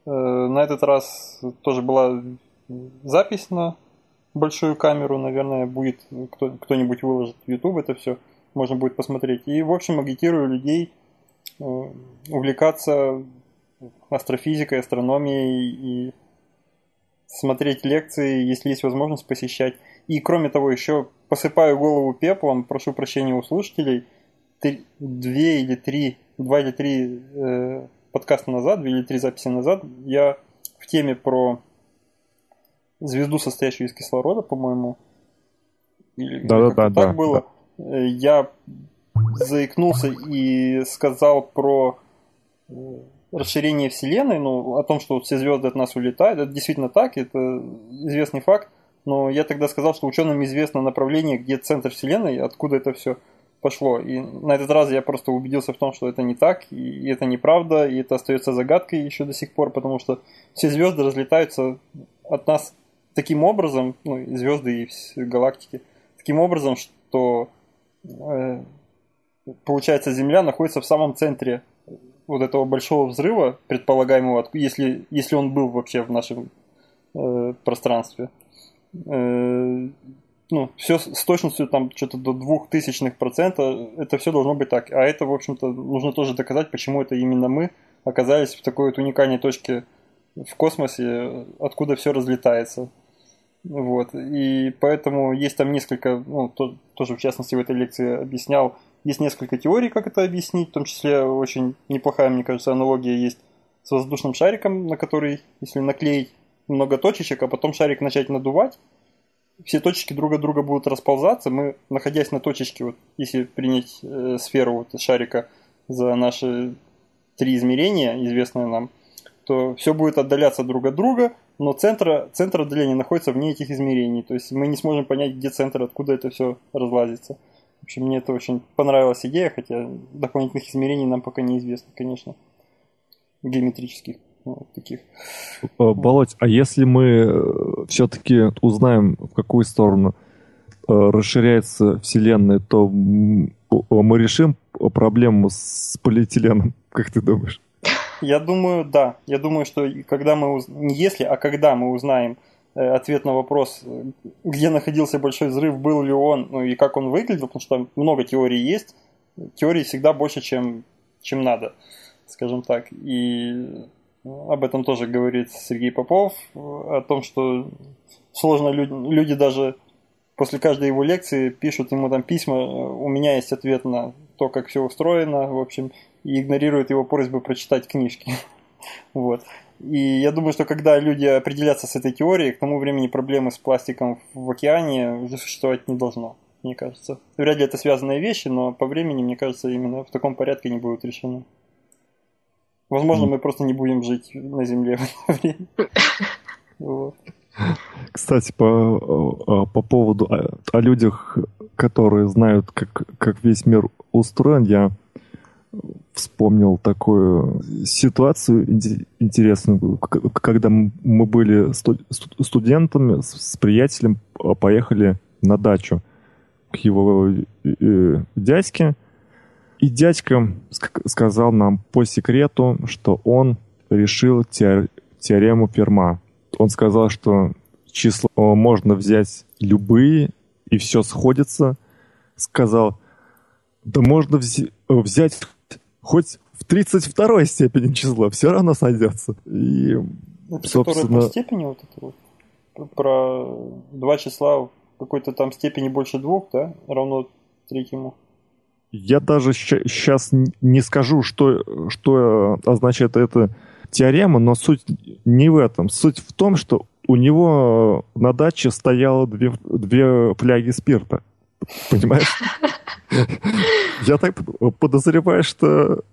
Э, на этот раз тоже была запись на большую камеру, наверное, будет кто, кто-нибудь выложит в YouTube это все, можно будет посмотреть. И, в общем, агитирую людей э, увлекаться астрофизикой, астрономией и смотреть лекции, если есть возможность посещать. И кроме того, еще посыпаю голову пеплом, прошу прощения у слушателей, три, две или три, два или три э, подкаста назад, две или три записи назад, я в теме про звезду, состоящую из кислорода, по-моему. да, да, да, так да, было. Да. Я заикнулся и сказал про э, расширение Вселенной, ну, о том, что вот все звезды от нас улетают. Это действительно так, это известный факт. Но я тогда сказал, что ученым известно направление, где центр Вселенной, откуда это все пошло. И на этот раз я просто убедился в том, что это не так, и это неправда, и это остается загадкой еще до сих пор, потому что все звезды разлетаются от нас таким образом, ну, звезды и галактики, таким образом, что э, получается Земля находится в самом центре вот этого большого взрыва, предполагаемого, если, если он был вообще в нашем э, пространстве. Э, ну, все с точностью там что-то до двух тысячных процента, это все должно быть так. А это, в общем-то, нужно тоже доказать, почему это именно мы оказались в такой вот уникальной точке в космосе, откуда все разлетается. Вот. И поэтому есть там несколько, ну, то, тоже в частности в этой лекции объяснял, есть несколько теорий, как это объяснить, в том числе очень неплохая, мне кажется, аналогия есть с воздушным шариком, на который, если наклеить много точечек, а потом шарик начать надувать, все точечки друг от друга будут расползаться. Мы, находясь на точечке, вот, если принять э, сферу вот, шарика за наши три измерения, известные нам, то все будет отдаляться друг от друга, но центр, центр отдаления находится вне этих измерений. То есть мы не сможем понять, где центр, откуда это все разлазится. В общем, мне это очень понравилась идея, хотя дополнительных измерений нам пока неизвестно, конечно, геометрических вот таких. Э, Болоть, а если мы э, все-таки узнаем, в какую сторону э, расширяется Вселенная, то мы решим проблему с полиэтиленом, как ты думаешь? Я думаю, да. Я думаю, что когда мы уз... не если, а когда мы узнаем ответ на вопрос, где находился большой взрыв, был ли он, ну и как он выглядел, потому что много теорий есть. Теорий всегда больше, чем, чем надо, скажем так. И об этом тоже говорит Сергей Попов, о том, что сложно люди, люди даже после каждой его лекции пишут ему там письма, у меня есть ответ на то, как все устроено, в общем, и игнорируют его просьбы прочитать книжки. Вот. И я думаю, что когда люди определятся с этой теорией, к тому времени проблемы с пластиком в океане уже существовать не должно, мне кажется. Вряд ли это связанные вещи, но по времени, мне кажется, именно в таком порядке они будут решены. Возможно, мы просто не будем жить на Земле в это время. Вот. Кстати, по, по поводу о, о людях, которые знают, как, как весь мир устроен, я вспомнил такую ситуацию интересную, когда мы были студентами с приятелем, поехали на дачу к его э, дядьке, и дядька сказал нам по секрету, что он решил теорему Ферма. Он сказал, что число можно взять любые, и все сходится. Сказал, да можно взять хоть в 32 степени число, все равно сойдется. И, это собственно... по степени вот это вот? Про два числа в какой-то там степени больше двух, да? Равно третьему. Я даже сейчас не скажу, что, что означает эта теорема, но суть не в этом. Суть в том, что у него на даче стояло две, две фляги спирта. Понимаешь? Я так подозреваю, что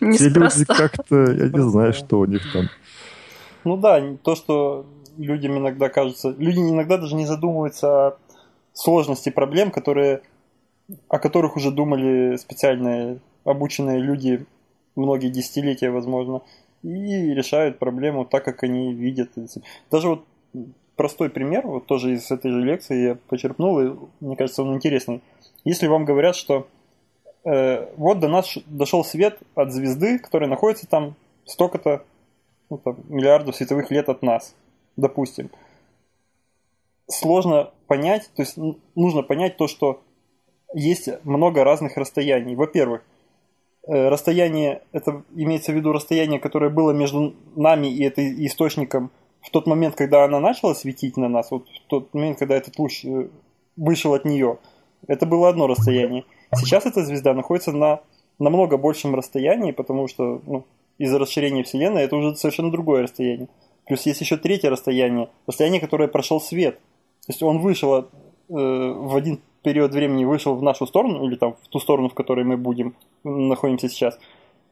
те люди как-то, я не знаю, что у них там. Ну да, то, что людям иногда кажется... Люди иногда даже не задумываются о сложности проблем, которые о которых уже думали специальные обученные люди многие десятилетия, возможно, и решают проблему так, как они видят. Даже вот простой пример, вот тоже из этой же лекции я почерпнул, и мне кажется, он интересный. Если вам говорят, что э, вот до нас дошел свет от звезды, которая находится там столько-то ну, там, миллиардов световых лет от нас, допустим, сложно понять, то есть нужно понять то, что есть много разных расстояний. Во-первых, э, расстояние, это имеется в виду расстояние, которое было между нами и этой источником в тот момент, когда она начала светить на нас, вот в тот момент, когда этот луч э, вышел от нее, это было одно расстояние. Сейчас эта звезда находится на намного большем расстоянии, потому что ну, из-за расширения Вселенной это уже совершенно другое расстояние. Плюс есть еще третье расстояние, расстояние, которое прошел свет. То есть он вышел от, э, в один период времени вышел в нашу сторону, или там в ту сторону, в которой мы будем, находимся сейчас.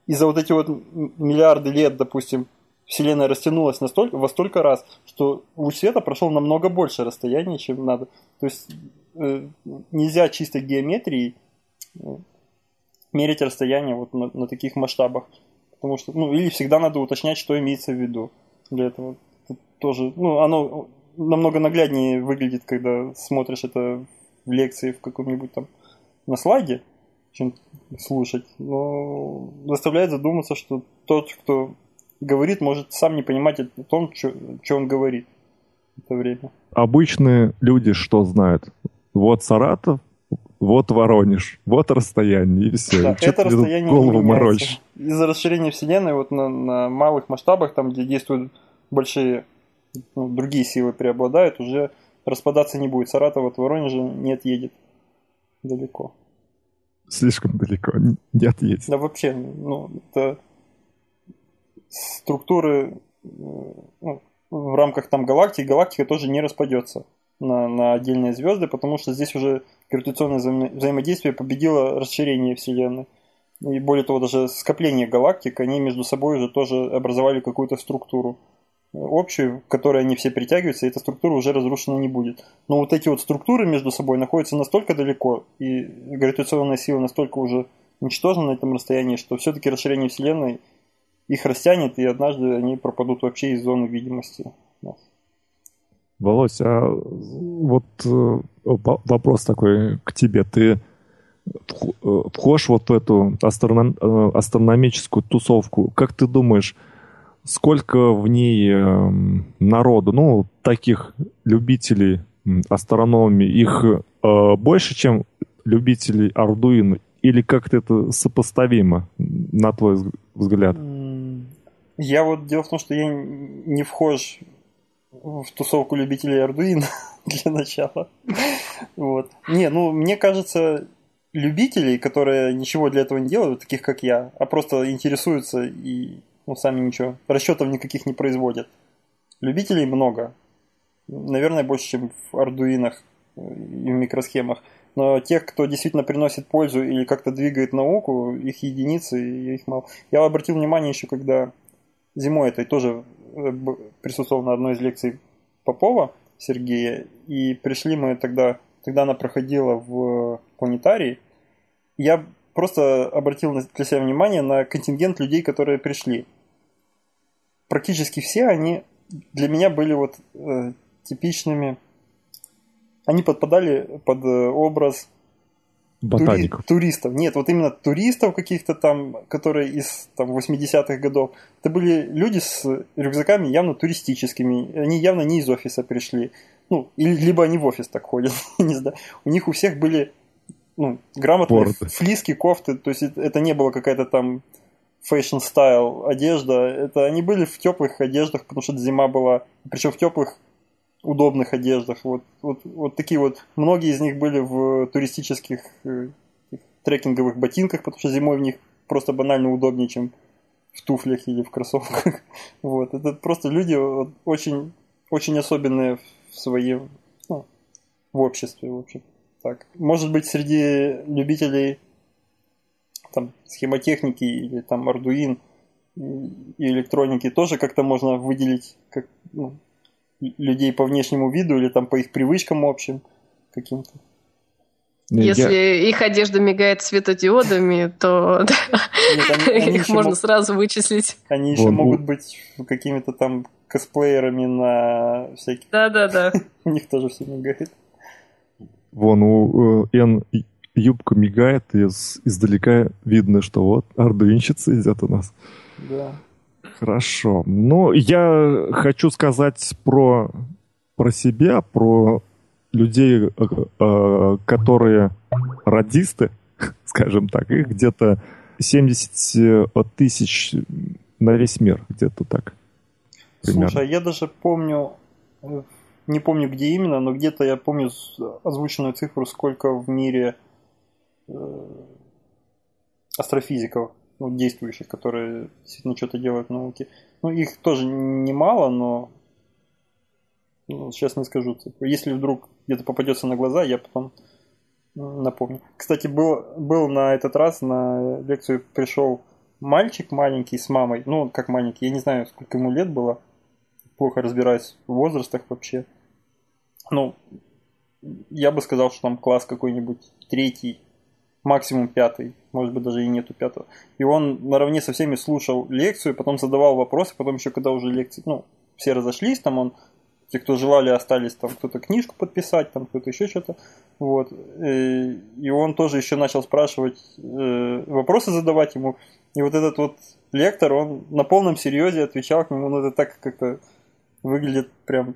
И за вот эти вот миллиарды лет, допустим, Вселенная растянулась настолько, во столько раз, что луч света прошел намного больше расстояния, чем надо. То есть нельзя чисто геометрией э, мерить расстояние вот на, на таких масштабах. Потому что, ну, или всегда надо уточнять, что имеется в виду для этого. Тут тоже, ну, оно намного нагляднее выглядит, когда смотришь это в лекции в каком-нибудь там на слайде, чем слушать. Но заставляет задуматься, что тот, кто говорит, может сам не понимать о том, что он говорит в это время. Обычные люди что знают? Вот Саратов, вот Воронеж, вот расстояние, и все. Да, и это расстояние голову морочь. Из-за расширения Вселенной вот на, на малых масштабах, там, где действуют большие, ну, другие силы преобладают, уже распадаться не будет. Саратов от Воронежа не отъедет далеко. Слишком далеко, не отъедет. Да вообще, ну, это структуры э, ну, в рамках там галактики, галактика тоже не распадется на, на отдельные звезды, потому что здесь уже гравитационное взаимо- взаимодействие победило расширение Вселенной. И более того, даже скопление галактик, они между собой уже тоже образовали какую-то структуру общую, к которой они все притягиваются, и эта структура уже разрушена не будет. Но вот эти вот структуры между собой находятся настолько далеко, и гравитационная сила настолько уже ничтожна на этом расстоянии, что все-таки расширение Вселенной их растянет, и однажды они пропадут вообще из зоны видимости. Володь, а вот э, вопрос такой к тебе. Ты э, вхож вот в эту астроном, э, астрономическую тусовку. Как ты думаешь, сколько в ней э, народу, ну, таких любителей астрономии, их больше, чем любителей Ардуино? Или как-то это сопоставимо, на твой взгляд? Я вот дело в том, что я не вхож в тусовку любителей Arduino для начала. Вот. Не, ну, мне кажется, любителей, которые ничего для этого не делают, таких как я, а просто интересуются и ну, сами ничего, расчетов никаких не производят. Любителей много. Наверное, больше, чем в Arduino и в микросхемах. Но тех, кто действительно приносит пользу или как-то двигает науку, их единицы, и их мало. Я обратил внимание еще, когда зимой этой тоже присутствовал на одной из лекций Попова Сергея, и пришли мы тогда, тогда она проходила в планетарии, я просто обратил для себя внимание на контингент людей, которые пришли практически все они для меня были вот э, типичными. Они подпадали под э, образ тури- туристов. Нет, вот именно туристов каких-то там, которые из там, 80-х годов. Это были люди с рюкзаками явно туристическими. Они явно не из офиса пришли. Ну, или, либо они в офис так ходят. не знаю. У них у всех были ну, грамотные Порты. флиски, кофты. То есть это не было какая-то там style одежда, это они были в теплых одеждах, потому что зима была, причем в теплых удобных одеждах. Вот, вот, вот такие вот. Многие из них были в туристических э, трекинговых ботинках, потому что зимой в них просто банально удобнее, чем в туфлях или в кроссовках. Вот. Это просто люди очень, очень особенные в своем, ну, в обществе, в общем. Так. Может быть, среди любителей там, схемотехники или там Arduino и электроники тоже как-то можно выделить как, ну, людей по внешнему виду или там по их привычкам общим каким-то. Если Я... их одежда мигает светодиодами, то их можно сразу вычислить. Они еще Вон, могут быть какими-то там косплеерами на всякие... Да-да-да. У них тоже все мигает. Вон у N юбка мигает, и из, издалека видно, что вот ардуинщица идет у нас. Да. Хорошо. Ну, я хочу сказать про, про себя, про людей, э, э, которые радисты, скажем так, их где-то 70 тысяч на весь мир, где-то так. Примерно. Слушай, я даже помню, э, не помню где именно, но где-то я помню озвученную цифру, сколько в мире Э, астрофизиков ну, действующих, которые действительно что-то делают в науке. Ну, их тоже немало, но ну, сейчас не скажу. Типа, если вдруг где-то попадется на глаза, я потом напомню. Кстати, был, был на этот раз на лекцию пришел мальчик маленький с мамой. Ну, как маленький, я не знаю, сколько ему лет было. Плохо разбираюсь в возрастах вообще. Ну, я бы сказал, что там класс какой-нибудь третий, максимум пятый, может быть даже и нету пятого. И он наравне со всеми слушал лекцию, потом задавал вопросы, потом еще когда уже лекции, ну, все разошлись, там он, те, кто желали, остались там кто-то книжку подписать, там кто-то еще что-то. Вот. И, и он тоже еще начал спрашивать, э, вопросы задавать ему. И вот этот вот лектор, он на полном серьезе отвечал к нему, ну это так как-то выглядит прям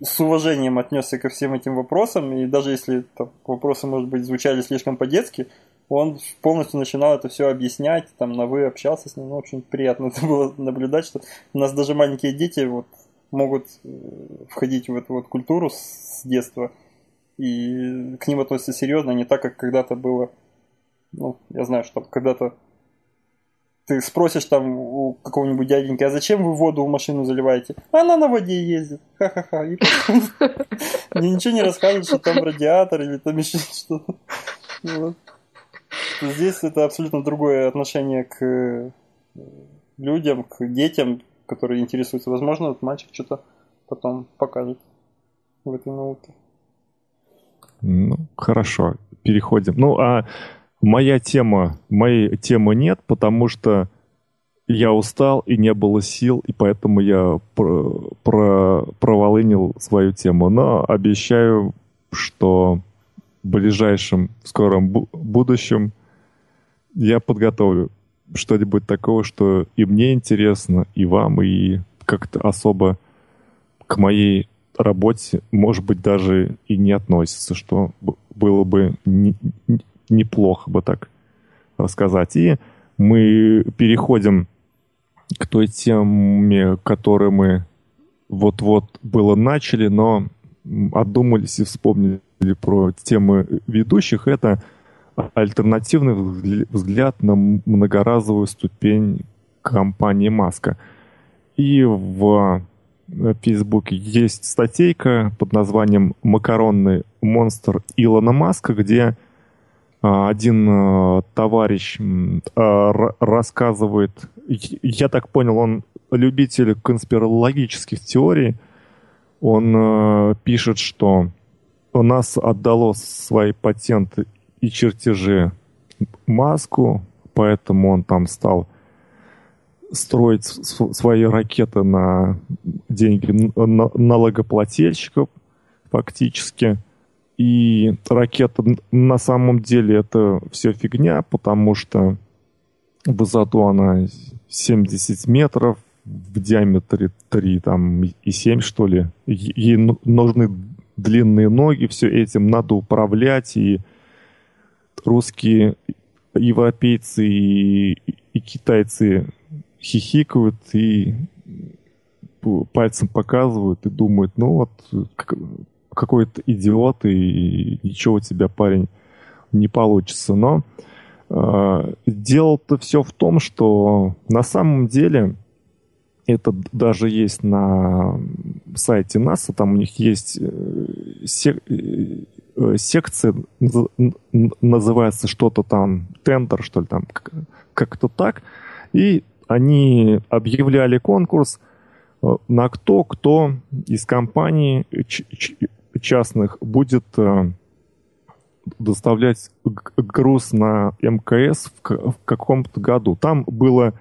с уважением отнесся ко всем этим вопросам, и даже если там, вопросы, может быть, звучали слишком по-детски, он полностью начинал это все объяснять, там на вы общался с ним, ну, очень приятно это было наблюдать, что у нас даже маленькие дети вот могут э, входить в эту вот культуру с детства, и к ним относятся серьезно, не так, как когда-то было, ну, я знаю, что когда-то ты спросишь там у какого-нибудь дяденьки, а зачем вы воду в машину заливаете? Она на воде ездит. Ха-ха-ха. Мне ничего не рассказывают, что там радиатор или там еще что-то. Здесь это абсолютно другое отношение к э, людям, к детям, которые интересуются. Возможно, этот мальчик что-то потом покажет в этой науке. Ну, хорошо, переходим. Ну, а Моя тема, моей темы нет, потому что я устал и не было сил, и поэтому я про, про, проволынил свою тему. Но обещаю, что в ближайшем, в скором бу- будущем я подготовлю что-нибудь такого, что и мне интересно, и вам, и как-то особо к моей работе, может быть, даже и не относится, что было бы неплохо бы так рассказать. И мы переходим к той теме, которую мы вот-вот было начали, но отдумались и вспомнили про темы ведущих. Это альтернативный взгляд на многоразовую ступень компании Маска. И в Фейсбуке есть статейка под названием «Макаронный монстр Илона Маска», где один а, товарищ а, рассказывает, я так понял, он любитель конспирологических теорий, он пишет, что у нас отдало свои патенты и чертежи маску, поэтому он там стал строить свои ракеты на деньги налогоплательщиков фактически. И ракета на самом деле это все фигня, потому что высоту она 70 метров, в диаметре 3 там, и 7, что ли. Ей нужны длинные ноги, все этим надо управлять, и русские европейцы и, и китайцы хихикают и пальцем показывают и думают, ну вот какой-то идиот, и ничего у тебя, парень, не получится. Но э, дело-то все в том, что на самом деле это даже есть на сайте НАСА, там у них есть э, сек, э, секция, называется что-то там, тендер, что ли, там, как-то так. И они объявляли конкурс э, на кто, кто из компании частных будет э, доставлять груз на МКС в, каком-то году. Там было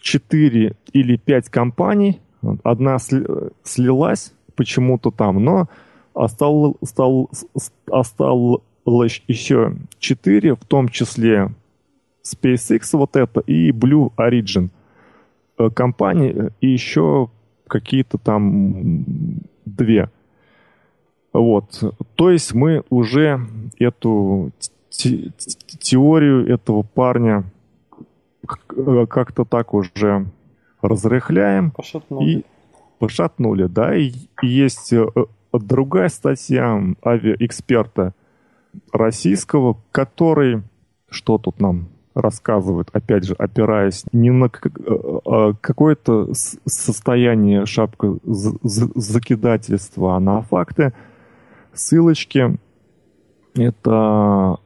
4 или 5 компаний, одна слилась почему-то там, но осталось, еще 4, в том числе SpaceX вот это и Blue Origin э, компании и еще какие-то там две. Вот. То есть мы уже эту теорию этого парня как-то так уже разрыхляем. Пошатнули. И пошатнули, да. И есть э, другая статья авиаэксперта российского, который... Что тут нам рассказывают, опять же, опираясь не на а какое-то состояние шапка закидательства, а на факты, ссылочки. Это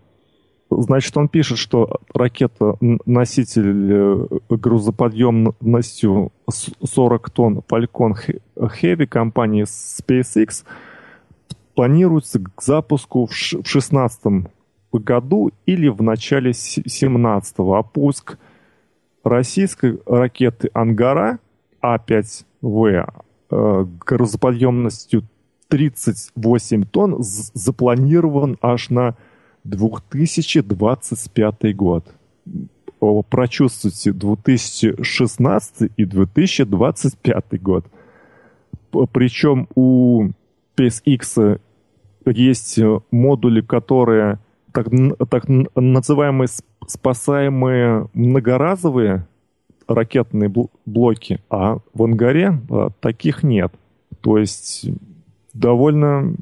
Значит, он пишет, что ракета-носитель э, грузоподъемностью 40 тонн Falcon Heavy компании SpaceX планируется к запуску в 2016 году или в начале 2017, а пуск российской ракеты «Ангара» А5В э, грузоподъемностью 38 тонн запланирован аж на 2025 год. Прочувствуйте 2016 и 2025 год. Причем у SpaceX есть модули, которые так, так называемые спасаемые многоразовые ракетные блоки, а в ангаре а, таких нет. То есть довольно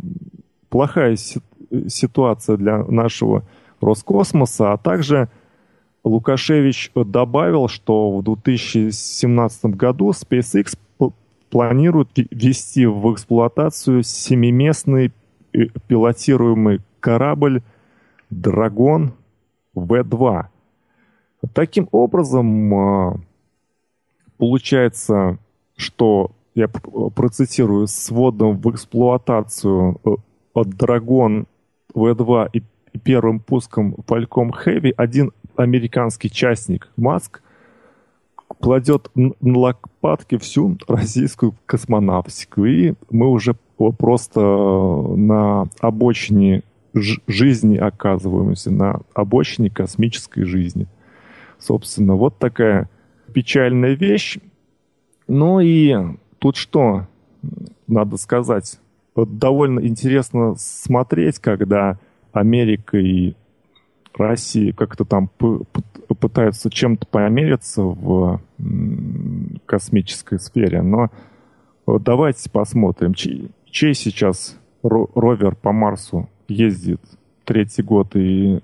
плохая ситуация для нашего Роскосмоса, а также Лукашевич добавил, что в 2017 году SpaceX планирует ввести в эксплуатацию семиместный э, пилотируемый корабль «Драгон В-2». Таким образом, а, получается, что, я процитирую, с вводом в эксплуатацию э, «Драгон V2 и первым пуском Falcon Heavy один американский частник Маск кладет на лопатки всю российскую космонавтику. И мы уже просто на обочине жизни оказываемся, на обочине космической жизни. Собственно, вот такая печальная вещь. Ну и тут что надо сказать? довольно интересно смотреть, когда Америка и Россия как-то там пытаются чем-то помериться в космической сфере. Но давайте посмотрим, чей, чей сейчас ровер по Марсу ездит третий год и,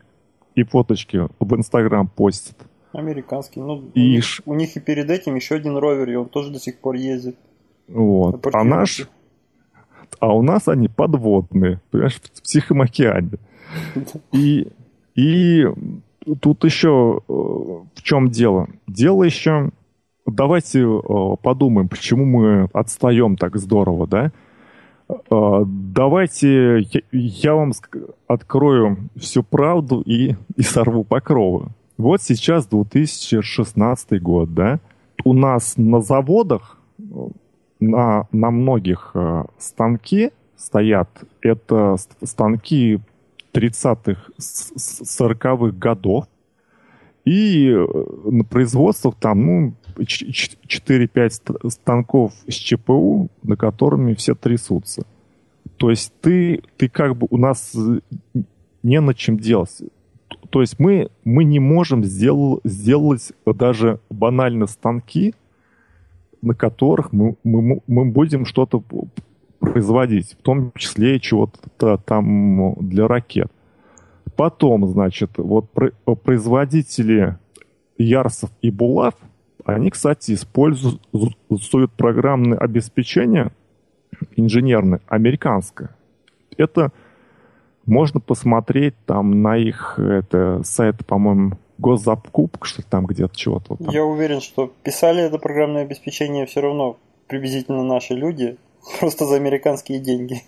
и фоточки в Инстаграм постит. Американский. Ну, и... у, них, у них и перед этим еще один ровер, и он тоже до сих пор ездит. Вот. А наш, а у нас они подводные, понимаешь, в Тихом океане. И, и тут еще э, в чем дело? Дело еще... Давайте э, подумаем, почему мы отстаем так здорово, да? Э, давайте я, я вам открою всю правду и, и сорву покровы. Вот сейчас 2016 год, да? У нас на заводах на, на многих э, станки стоят. Это станки 30-х, 40-х годов. И э, на производствах там, ну, 4-5 станков с ЧПУ, на которыми все трясутся. То есть ты, ты как бы у нас не на чем делать. То есть мы, мы не можем сделал, сделать даже банально станки, на которых мы, мы, мы будем что-то производить, в том числе чего-то там для ракет. Потом, значит, вот производители Ярсов и Булав, они, кстати, используют программное обеспечение инженерное, американское. Это можно посмотреть там на их это, сайт, по-моему, госзапкуб, что там где-то чего-то. Там. Я уверен, что писали это программное обеспечение все равно приблизительно наши люди, просто за американские деньги.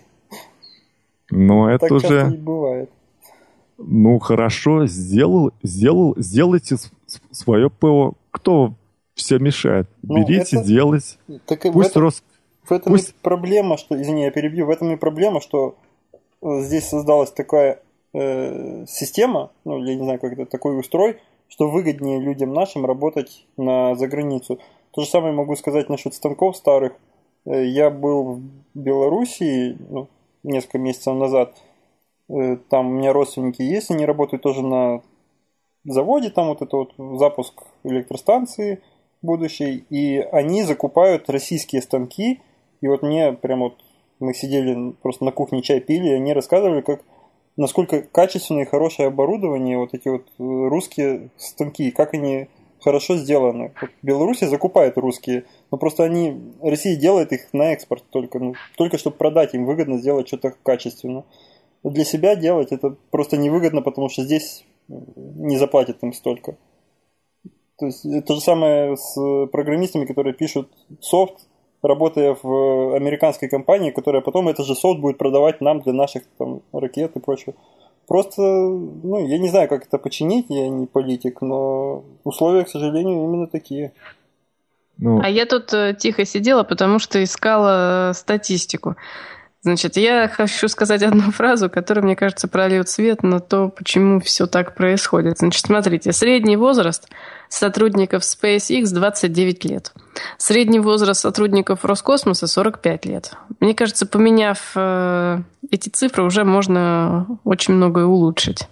Но это так уже... часто не бывает. Ну хорошо, сделал, сделал, сделайте свое ПО. Кто все мешает? Ну, Берите, это... делать. Так Пусть в этом, рос... в этом Пусть... и проблема, что, извини, я перебью, в этом и проблема, что э, здесь создалась такая э, система, ну, я не знаю, как это, такой устрой, что выгоднее людям нашим работать на заграницу. То же самое могу сказать насчет станков старых. Э, я был в Белоруссии ну, несколько месяцев назад. Э, там у меня родственники есть, они работают тоже на заводе, там вот это вот запуск электростанции будущей, и они закупают российские станки, и вот мне прям вот мы сидели просто на кухне чай пили, и они рассказывали, как насколько качественное и хорошее оборудование, вот эти вот э, русские станки, как они хорошо сделаны. Вот Беларусь закупает русские, но просто они, Россия делает их на экспорт только, ну, только чтобы продать, им выгодно сделать что-то качественно. Но для себя делать это просто невыгодно, потому что здесь не заплатят им столько. То есть то же самое с программистами, которые пишут софт, работая в американской компании, которая потом этот же софт будет продавать нам для наших там, ракет и прочего. Просто, ну, я не знаю, как это починить, я не политик, но условия, к сожалению, именно такие. Ну... А я тут э, тихо сидела, потому что искала статистику. Значит, я хочу сказать одну фразу, которая, мне кажется, прольет свет на то, почему все так происходит. Значит, смотрите, средний возраст сотрудников SpaceX 29 лет. Средний возраст сотрудников Роскосмоса 45 лет. Мне кажется, поменяв э, эти цифры, уже можно очень многое улучшить.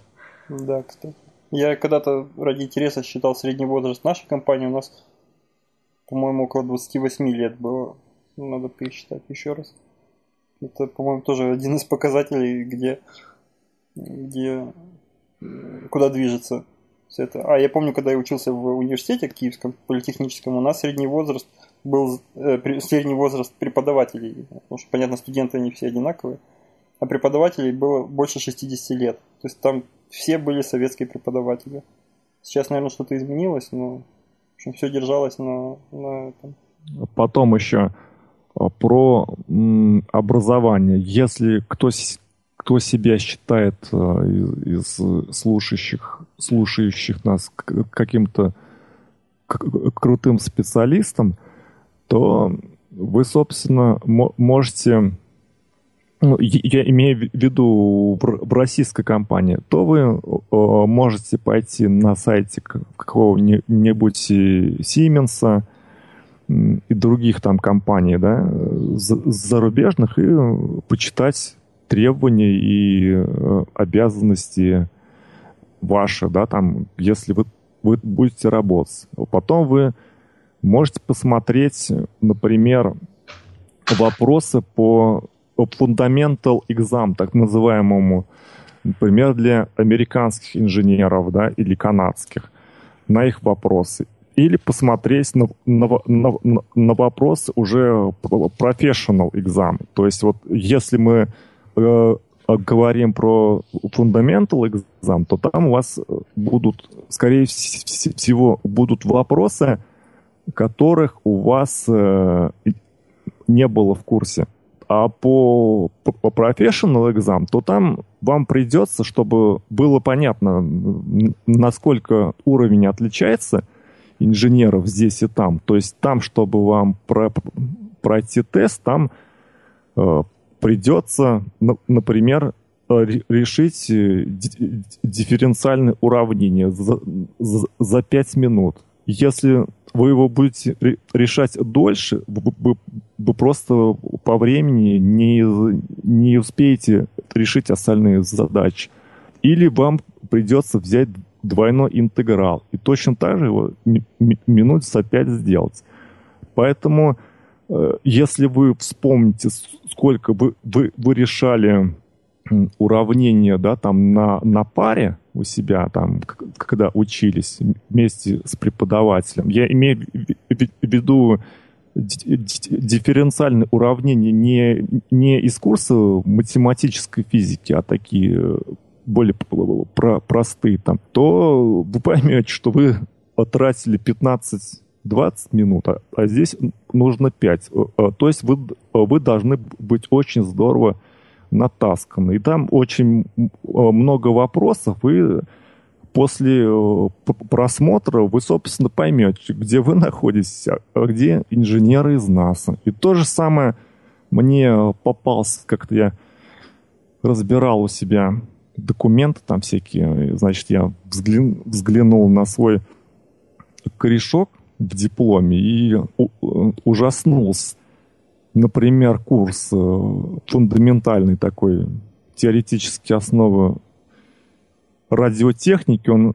Да, кстати. Я когда-то ради интереса считал средний возраст нашей компании. У нас, по-моему, около 28 лет было. Надо пересчитать еще раз. Это, по-моему, тоже один из показателей, где, где куда движется все это. А я помню, когда я учился в университете Киевском политехническом, у нас средний возраст был э, средний возраст преподавателей, потому что, понятно, студенты они все одинаковые, а преподавателей было больше 60 лет. То есть там все были советские преподаватели. Сейчас, наверное, что-то изменилось, но в общем, все держалось на, на этом. Потом еще про образование. Если кто, кто себя считает а, из, из слушающих, слушающих нас каким-то крутым специалистом, то вы, собственно, можете, ну, я имею в виду в российской компании, то вы можете пойти на сайте какого-нибудь Сименса, и других там компаний, да, зарубежных, и почитать требования и э, обязанности ваши, да, там, если вы, вы будете работать. Потом вы можете посмотреть, например, вопросы по fundamental exam, так называемому, например, для американских инженеров, да, или канадских, на их вопросы или посмотреть на, на, на, на вопрос уже professional exam. То есть вот если мы э, говорим про fundamental exam, то там у вас будут, скорее всего, будут вопросы, которых у вас э, не было в курсе. А по, по professional exam, то там вам придется, чтобы было понятно, насколько уровень отличается – инженеров здесь и там. То есть там, чтобы вам про, пройти тест, там э, придется, например, решить э, дифференциальное уравнение за, за, за 5 минут. Если вы его будете решать дольше, вы, вы просто по времени не, не успеете решить остальные задачи. Или вам придется взять двойной интеграл. И точно так же его минут за 5 сделать. Поэтому, э, если вы вспомните, сколько вы, вы, вы решали уравнения да, там на, на паре у себя, там, когда учились вместе с преподавателем, я имею в виду дифференциальные уравнения не, не из курса математической физики, а такие более про простые там, то вы поймете, что вы потратили 15 20 минут, а, а здесь нужно 5. Э, э, то есть вы, вы должны быть очень здорово натасканы. И там очень э, много вопросов, и после просмотра вы, собственно, поймете, где вы находитесь, а где инженеры из НАСА. И то же самое мне попался, как-то я разбирал у себя документы там всякие. Значит, я взглянул, взглянул на свой корешок в дипломе и ужаснулся. Например, курс э, фундаментальный такой, теоретические основы радиотехники, он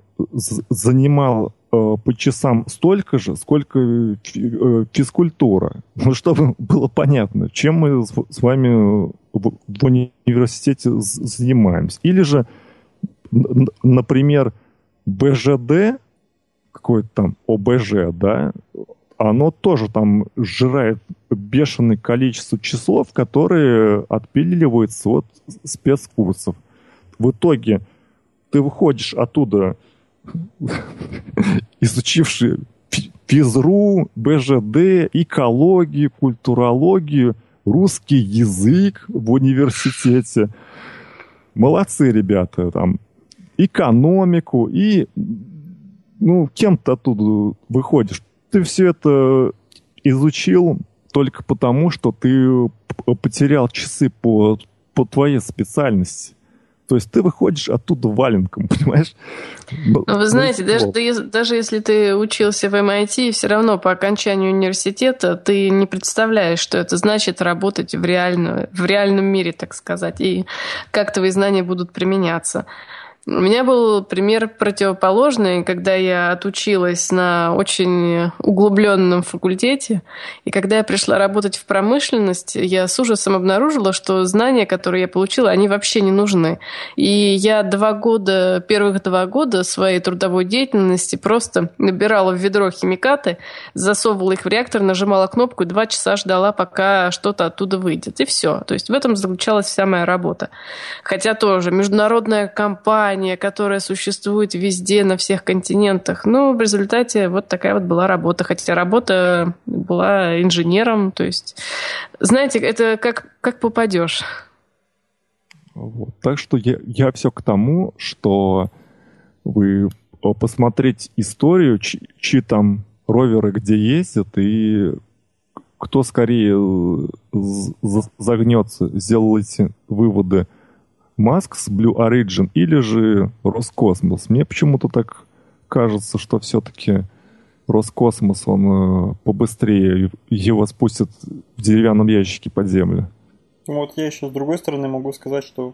занимал по часам столько же, сколько э, физкультура. Ну, чтобы было понятно, чем мы с вами в университете занимаемся. Или же, например, БЖД, какое-то там ОБЖ, да, оно тоже там сжирает бешеное количество часов, которые отпиливаются от спецкурсов. В итоге ты выходишь оттуда, изучивший физру, БЖД, экологию, культурологию, русский язык в университете. Молодцы ребята, там, экономику и, ну, кем-то оттуда выходишь. Ты все это изучил только потому, что ты потерял часы по, по твоей специальности. То есть ты выходишь оттуда валенком, понимаешь? Ну, вы знаете, даже, даже если ты учился в MIT, все равно по окончанию университета ты не представляешь, что это значит работать в, реально, в реальном мире, так сказать, и как твои знания будут применяться. У меня был пример противоположный, когда я отучилась на очень углубленном факультете, и когда я пришла работать в промышленность, я с ужасом обнаружила, что знания, которые я получила, они вообще не нужны. И я два года, первых два года своей трудовой деятельности просто набирала в ведро химикаты, засовывала их в реактор, нажимала кнопку и два часа ждала, пока что-то оттуда выйдет. И все. То есть в этом заключалась вся моя работа. Хотя тоже международная компания, компания, которая существует везде, на всех континентах. Ну, в результате вот такая вот была работа. Хотя работа была инженером. То есть, знаете, это как, как попадешь. Вот. Так что я, я все к тому, что вы посмотреть историю, чьи, чьи там роверы где ездят, и кто скорее загнется, сделайте выводы – Маск с Blue Origin или же Роскосмос. Мне почему-то так кажется, что все-таки Роскосмос, он э, побыстрее его спустит в деревянном ящике под землю. Вот я еще с другой стороны могу сказать, что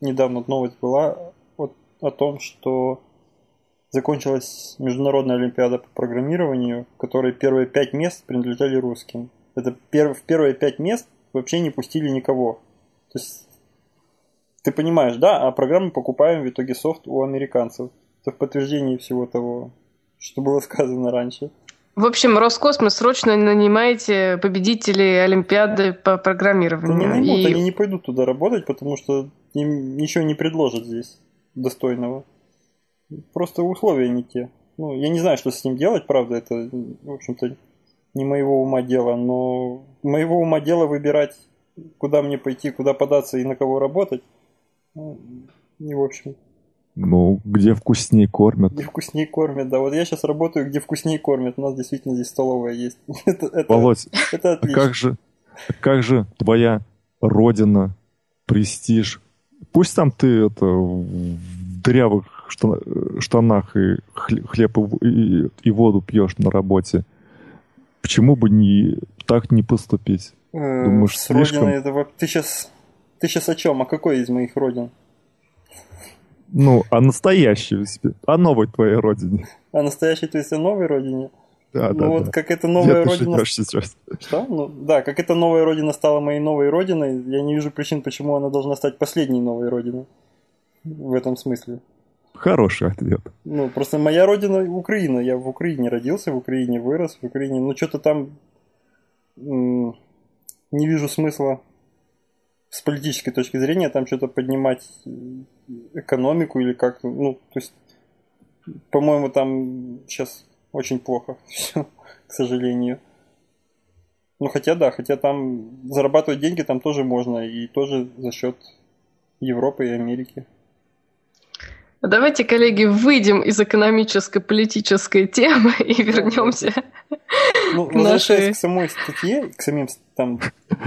недавно новость была вот о том, что закончилась международная олимпиада по программированию, в которой первые пять мест принадлежали русским. Это пер, в первые пять мест вообще не пустили никого. То есть ты понимаешь, да, а программу покупаем в итоге софт у американцев. Это в подтверждении всего того, что было сказано раньше. В общем, Роскосмос срочно нанимайте победителей Олимпиады по программированию. Да не наймут, и... они не пойдут туда работать, потому что им ничего не предложат здесь достойного. Просто условия не те. Ну, я не знаю, что с ним делать, правда, это, в общем-то, не моего ума дело, но моего ума дело выбирать, куда мне пойти, куда податься и на кого работать. Ну, не в общем. Ну, где вкуснее кормят. Где вкуснее кормят, да. Вот я сейчас работаю, где вкуснее кормят. У нас действительно здесь столовая есть. это, это, Володь, это отлично. А как же, как же твоя родина, престиж? Пусть там ты это в дрявых штанах и хлеб и, и воду пьешь на работе. Почему бы не так не поступить? Э, Думаешь, С слишком... родиной это... Ты сейчас ты сейчас о чем? О какой из моих родин? Ну, о настоящей. О новой твоей родине. О настоящей, то есть о новой родине? Да, ну да, вот да. как эта новая Где родина... сейчас? Что? Ну, да, как эта новая родина стала моей новой родиной, я не вижу причин, почему она должна стать последней новой родиной. В этом смысле. Хороший ответ. Ну, просто моя родина Украина. Я в Украине родился, в Украине вырос, в Украине... Ну, что-то там... М- не вижу смысла с политической точки зрения там что-то поднимать экономику или как ну то есть по-моему там сейчас очень плохо все к сожалению. Ну хотя да хотя там зарабатывать деньги там тоже можно и тоже за счет Европы и Америки. Давайте, коллеги, выйдем из экономической политической темы и вернемся ну, к нашей... к самой статье, к самим там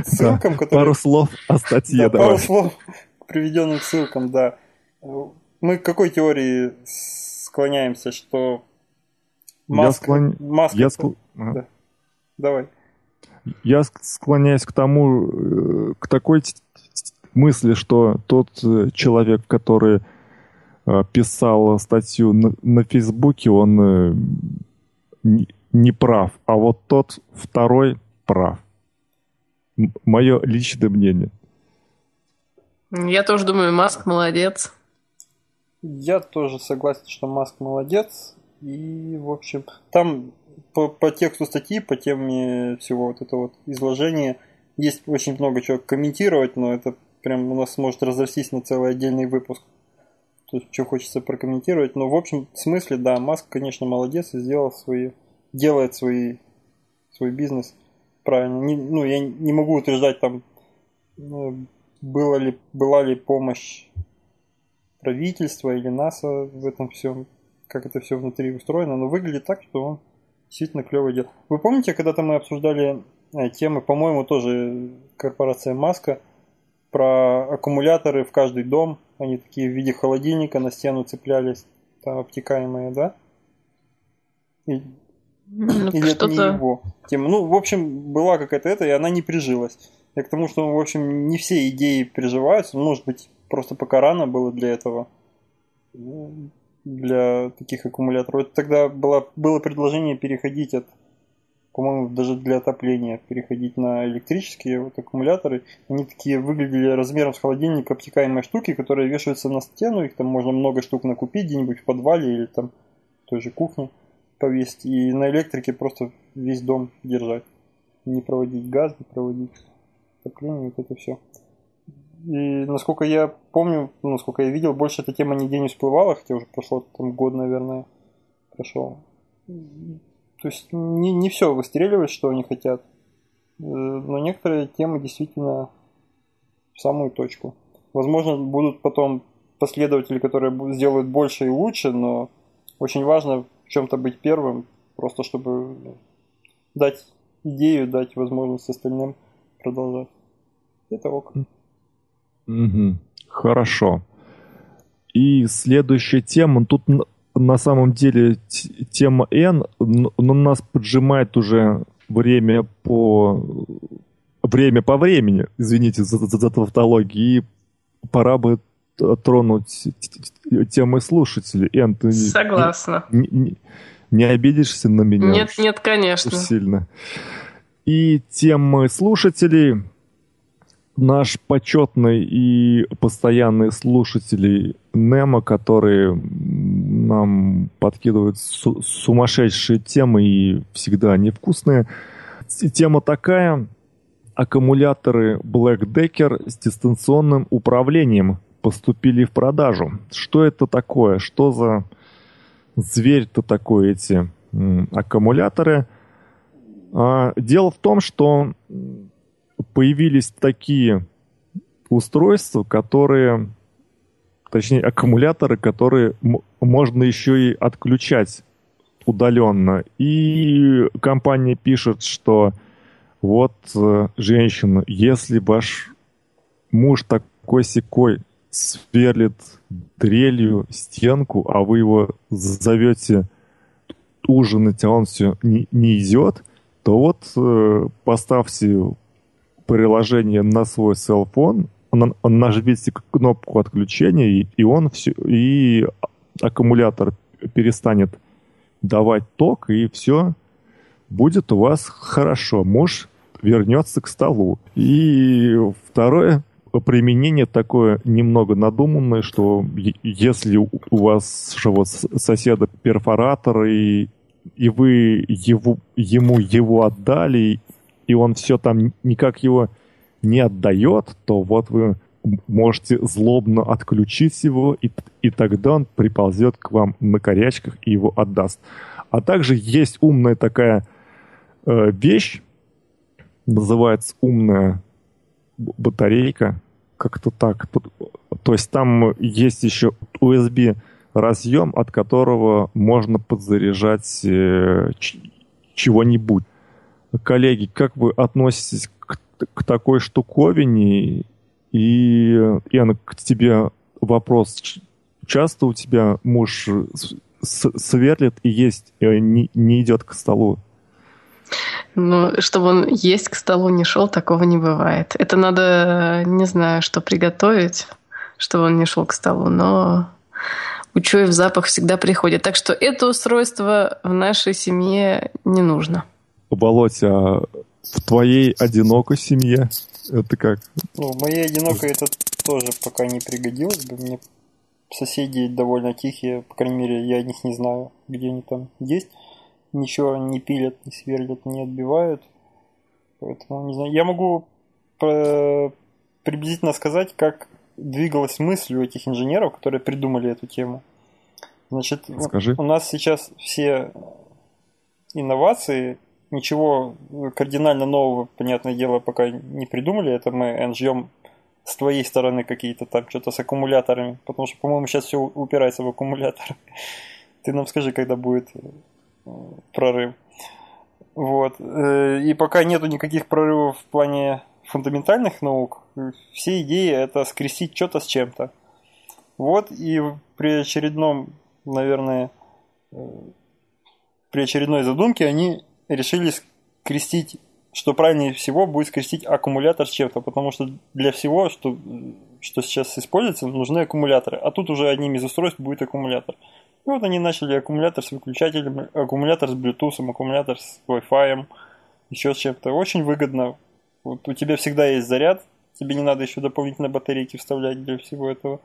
ссылкам, да, которые... Пару слов о статье, да, Пару слов к приведенным ссылкам, да. Мы к какой теории склоняемся, что Маск... Я, склон... Маск... Я ск... да. Давай. Я склоняюсь к тому, э, к такой мысли, что тот э, человек, который э, писал статью на, на Фейсбуке, он не прав, а вот тот второй прав. Мое личное мнение. Я тоже думаю, Маск молодец. Я тоже согласен, что Маск молодец. И, в общем, там по, по тексту статьи, по теме всего вот этого вот изложения, есть очень много чего комментировать, но это прям у нас может разрастись на целый отдельный выпуск. То есть, что хочется прокомментировать. Но, в общем смысле, да, Маск, конечно, молодец и сделал свои, делает свои, свой бизнес правильно. Не, ну, я не могу утверждать там, ну, было ли, была ли помощь правительства или НАСА в этом всем, как это все внутри устроено, но выглядит так, что он действительно клевый дел. Вы помните, когда-то мы обсуждали э, темы, по-моему, тоже корпорация Маска, про аккумуляторы в каждый дом, они такие в виде холодильника на стену цеплялись, там обтекаемые, да? И, ну, или это не его тема. Ну, в общем, была какая-то это, и она не прижилась. Я к тому, что, в общем, не все идеи приживаются. Может быть, просто пока рано было для этого. Для таких аккумуляторов. Это тогда было, было предложение переходить от, по-моему, даже для отопления, переходить на электрические вот аккумуляторы. Они такие выглядели размером с холодильника обтекаемые штуки, которые вешаются на стену. Их там можно много штук накупить где-нибудь в подвале или там в той же кухне повесить. И на электрике просто весь дом держать. Не проводить газ, не проводить отопление, вот это все. И насколько я помню, ну, насколько я видел, больше эта тема нигде не всплывала, хотя уже прошло там год, наверное, прошел. То есть не, не все выстреливает, что они хотят. Э, но некоторые темы действительно в самую точку. Возможно, будут потом последователи, которые сделают больше и лучше, но очень важно в чем-то быть первым, просто чтобы дать идею, дать возможность остальным продолжать. Это ок. Угу. Хорошо. И следующая тема. Тут на самом деле тема N, но нас поджимает уже время по время по времени, извините за, за, за тавтологию, и пора бы тронуть темы слушателей. Эн, ты Согласна. Не, не, не обидишься на меня? Нет, нет, конечно. Сильно. И темы слушателей наш почетный и постоянный слушатели Немо, которые нам подкидывают су- сумасшедшие темы и всегда невкусные. Тема такая. Аккумуляторы Black Decker с дистанционным управлением поступили в продажу. Что это такое? Что за зверь-то такой эти аккумуляторы? А, дело в том, что появились такие устройства, которые, точнее, аккумуляторы, которые можно еще и отключать удаленно. И компания пишет, что вот, э, женщина, если ваш муж такой секой сверлит дрелью стенку, а вы его зовете ужинать, а он все не, не идет, то вот э, поставьте приложение на свой селфон, нажмите кнопку отключения, и, и он все, и аккумулятор перестанет давать ток, и все будет у вас хорошо. Муж вернется к столу. И второе применение такое немного надуманное, что если у вас же вот соседа перфоратор, и, и вы его, ему его отдали, и он все там никак его не отдает, то вот вы можете злобно отключить его, и, и тогда он приползет к вам на корячках и его отдаст. А также есть умная такая э, вещь, называется умная батарейка, как-то так. То есть там есть еще USB разъем, от которого можно подзаряжать э, чего-нибудь коллеги, как вы относитесь к, к такой штуковине? И, Яна, к тебе вопрос. Часто у тебя муж сверлит и есть, э, не, не идет к столу? Ну, чтобы он есть к столу не шел, такого не бывает. Это надо, не знаю, что приготовить, чтобы он не шел к столу, но учуяв запах, всегда приходит. Так что это устройство в нашей семье не нужно. Володь, а в твоей одинокой семье это как? Ну, в моей одинокой это тоже пока не пригодилось бы. Мне соседи довольно тихие, по крайней мере, я о них не знаю, где они там есть. Ничего не пилят, не сверлят, не отбивают. Поэтому, не знаю, я могу приблизительно сказать, как двигалась мысль у этих инженеров, которые придумали эту тему. Значит, Скажи. у нас сейчас все инновации, ничего кардинально нового, понятное дело, пока не придумали. Это мы ждем с твоей стороны какие-то там что-то с аккумуляторами, потому что, по-моему, сейчас все упирается в аккумулятор. Ты нам скажи, когда будет э, прорыв. Вот. Э, и пока нету никаких прорывов в плане фундаментальных наук, все идеи это скрестить что-то с чем-то. Вот и при очередном, наверное, э, при очередной задумке они решили скрестить, что правильнее всего будет скрестить аккумулятор с чем-то, потому что для всего, что, что сейчас используется, нужны аккумуляторы. А тут уже одним из устройств будет аккумулятор. И вот они начали аккумулятор с выключателем, аккумулятор с Bluetooth, аккумулятор с Wi-Fi, еще с чем-то. Очень выгодно. Вот у тебя всегда есть заряд, тебе не надо еще дополнительно батарейки вставлять для всего этого.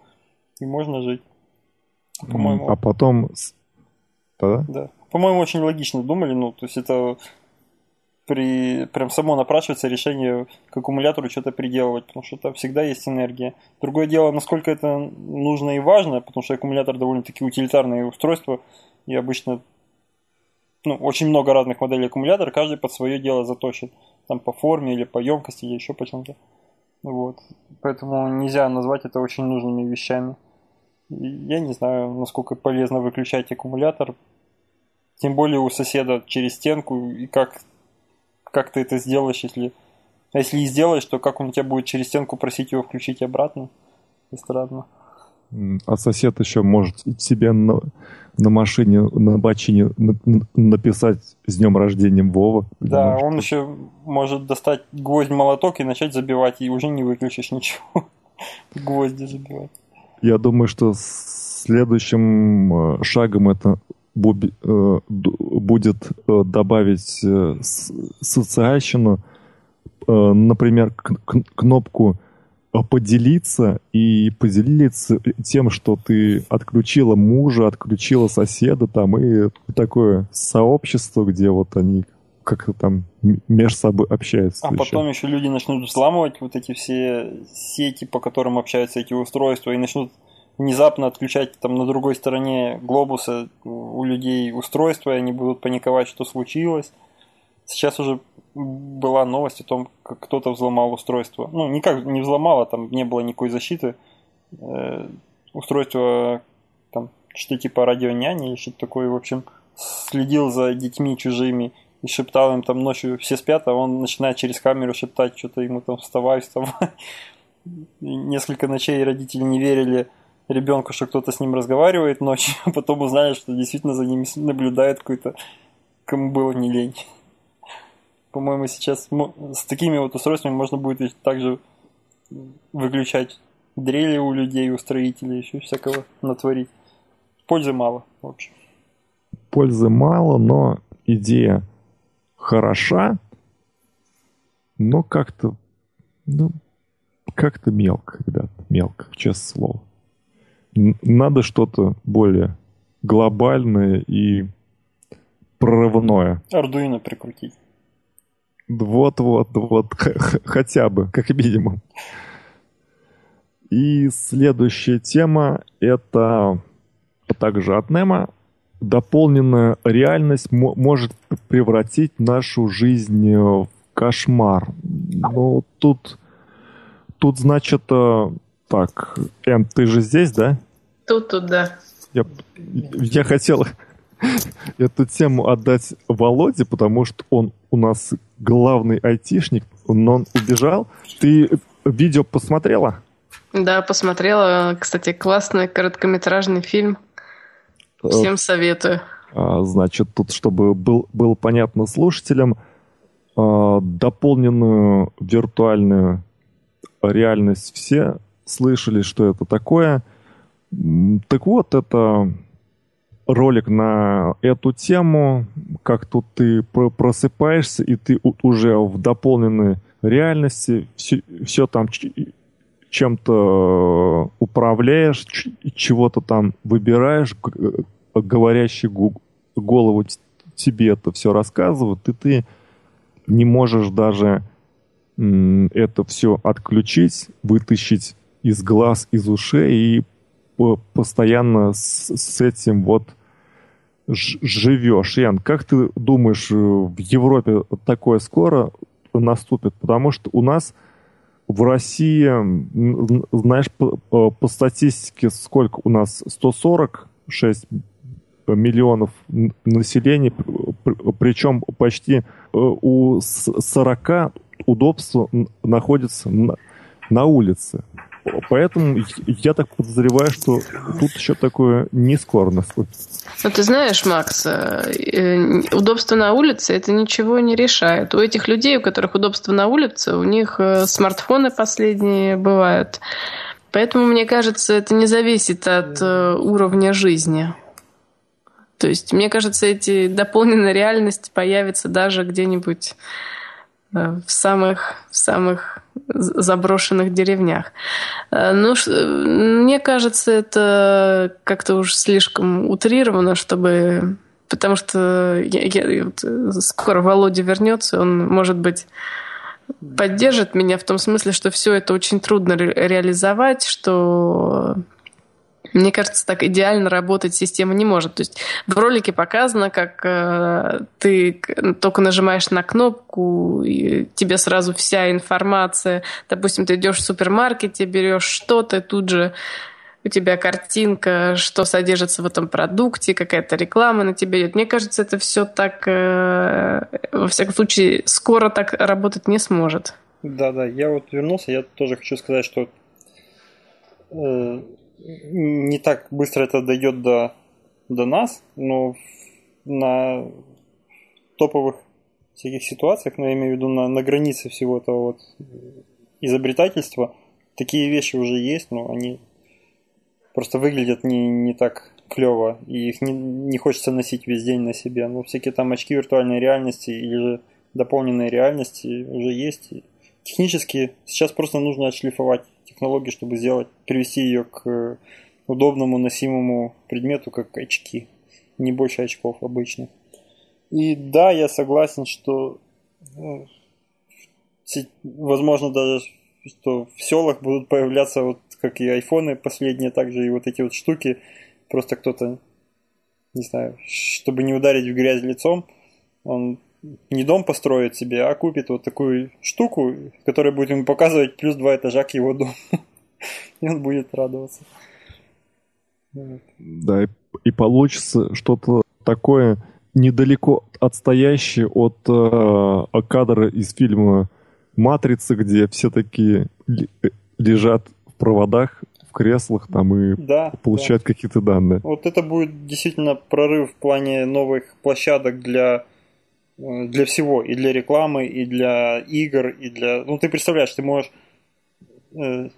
И можно жить. По-моему. А потом... Да? Да. По-моему, очень логично думали. Ну, то есть это при, прям само напрашивается решение к аккумулятору что-то приделывать, потому что там всегда есть энергия. Другое дело, насколько это нужно и важно, потому что аккумулятор довольно-таки утилитарное устройство, и обычно ну, очень много разных моделей аккумулятора, каждый под свое дело заточен. Там по форме или по емкости, или еще по чем-то. Вот. Поэтому нельзя назвать это очень нужными вещами. Я не знаю, насколько полезно выключать аккумулятор. Тем более у соседа через стенку, и как как ты это сделаешь, если... А если и сделаешь, то как он у тебя будет через стенку просить его включить обратно? Странно. А сосед еще может себе на, на машине, на бочине на, написать с днем рождения Вова. Да, он еще может достать гвоздь-молоток и начать забивать, и уже не выключишь ничего. Гвозди забивать. Я думаю, что следующим э, шагом это Э, будет э, добавить э, социальщину, например, кнопку поделиться и поделиться тем, что ты отключила мужа, отключила соседа там и такое сообщество, где вот они как-то там между собой общаются. А еще. потом еще люди начнут взламывать вот эти все сети, по которым общаются эти устройства, и начнут внезапно отключать там на другой стороне глобуса у людей устройство, и они будут паниковать, что случилось. Сейчас уже была новость о том, как кто-то взломал устройство. Ну, никак не взломало, там не было никакой защиты. Э, устройство там что-то типа радионяни или что-то такое, в общем, следил за детьми чужими и шептал им там ночью все спят, а он начинает через камеру шептать что-то ему там вставай, вставай. Несколько ночей родители не верили ребенку, что кто-то с ним разговаривает ночью, а потом узнали, что действительно за ними наблюдает какой-то, кому было не лень. По-моему, сейчас с такими вот устройствами можно будет также выключать дрели у людей, у строителей, еще всякого натворить. Пользы мало, в общем. Пользы мало, но идея хороша, но как-то, ну, как-то мелко, ребят, мелко, честное слово надо что-то более глобальное и прорывное. Ардуино прикрутить. Вот-вот, вот, хотя бы, как минимум. И следующая тема это также от Нема. Дополненная реальность может превратить нашу жизнь в кошмар. Ну, тут, тут значит, э, так, Эн, ты же здесь, да? Тут, тут, да. Я, я хотел эту тему отдать Володе, потому что он у нас главный айтишник, но он убежал. Ты видео посмотрела? Да, посмотрела. Кстати, классный короткометражный фильм. Всем советую. А, значит, тут, чтобы был, было понятно слушателям, а, дополненную виртуальную реальность все слышали, что это такое. Так вот, это ролик на эту тему, как тут ты просыпаешься, и ты уже в дополненной реальности все, все там чем-то управляешь, чего-то там выбираешь, говорящий голову тебе это все рассказывают, и ты не можешь даже это все отключить, вытащить из глаз, из ушей и постоянно с, с этим вот живешь. Ян, как ты думаешь, э, в Европе такое скоро наступит? Потому что у нас в России, знаешь, по, по статистике, сколько у нас? 146 миллионов населения, причем почти э, у 40 удобства находится на, на улице. Поэтому я так подозреваю, что тут еще такое не скоро наступит. Ну, ты знаешь, Макс, э, э, удобство на улице это ничего не решает. У этих людей, у которых удобство на улице, у них э, смартфоны последние бывают. Поэтому, мне кажется, это не зависит от уровня жизни. То есть, мне кажется, эти дополненная реальность появится даже где-нибудь в самых, в самых заброшенных деревнях. Э, ну, мне кажется, это как-то уж слишком утрировано, чтобы... Потому что я, я, вот скоро Володя вернется, он, может быть, поддержит меня в том смысле, что все это очень трудно ре реализовать, что мне кажется, так идеально работать система не может. То есть в ролике показано, как э, ты только нажимаешь на кнопку, и тебе сразу вся информация. Допустим, ты идешь в супермаркете, берешь что-то, тут же у тебя картинка, что содержится в этом продукте, какая-то реклама на тебя идет. Мне кажется, это все так, э, во всяком случае, скоро так работать не сможет. Да, да, я вот вернулся, я тоже хочу сказать, что э, не так быстро это дойдет до, до нас, но на топовых всяких ситуациях, но я имею в виду на, на границе всего этого вот изобретательства, такие вещи уже есть, но они просто выглядят не, не так клево, и их не, не хочется носить весь день на себе. Ну, всякие там очки виртуальной реальности или же дополненной реальности уже есть. Технически сейчас просто нужно отшлифовать технологии, чтобы сделать, привести ее к удобному носимому предмету, как очки. Не больше очков обычных. И да, я согласен, что ну, возможно даже что в селах будут появляться вот как и айфоны последние, также и вот эти вот штуки. Просто кто-то, не знаю, чтобы не ударить в грязь лицом, он не дом построит себе, а купит вот такую штуку, которая будет ему показывать плюс два этажа к его дому. И он будет радоваться. Да, и, и получится что-то такое недалеко отстоящее от э, кадра из фильма «Матрица», где все такие лежат в проводах, в креслах там и да, получают да. какие-то данные. Вот это будет действительно прорыв в плане новых площадок для Э, для всего, и для рекламы, и для игр, и для... Ну, ты представляешь, ты можешь э,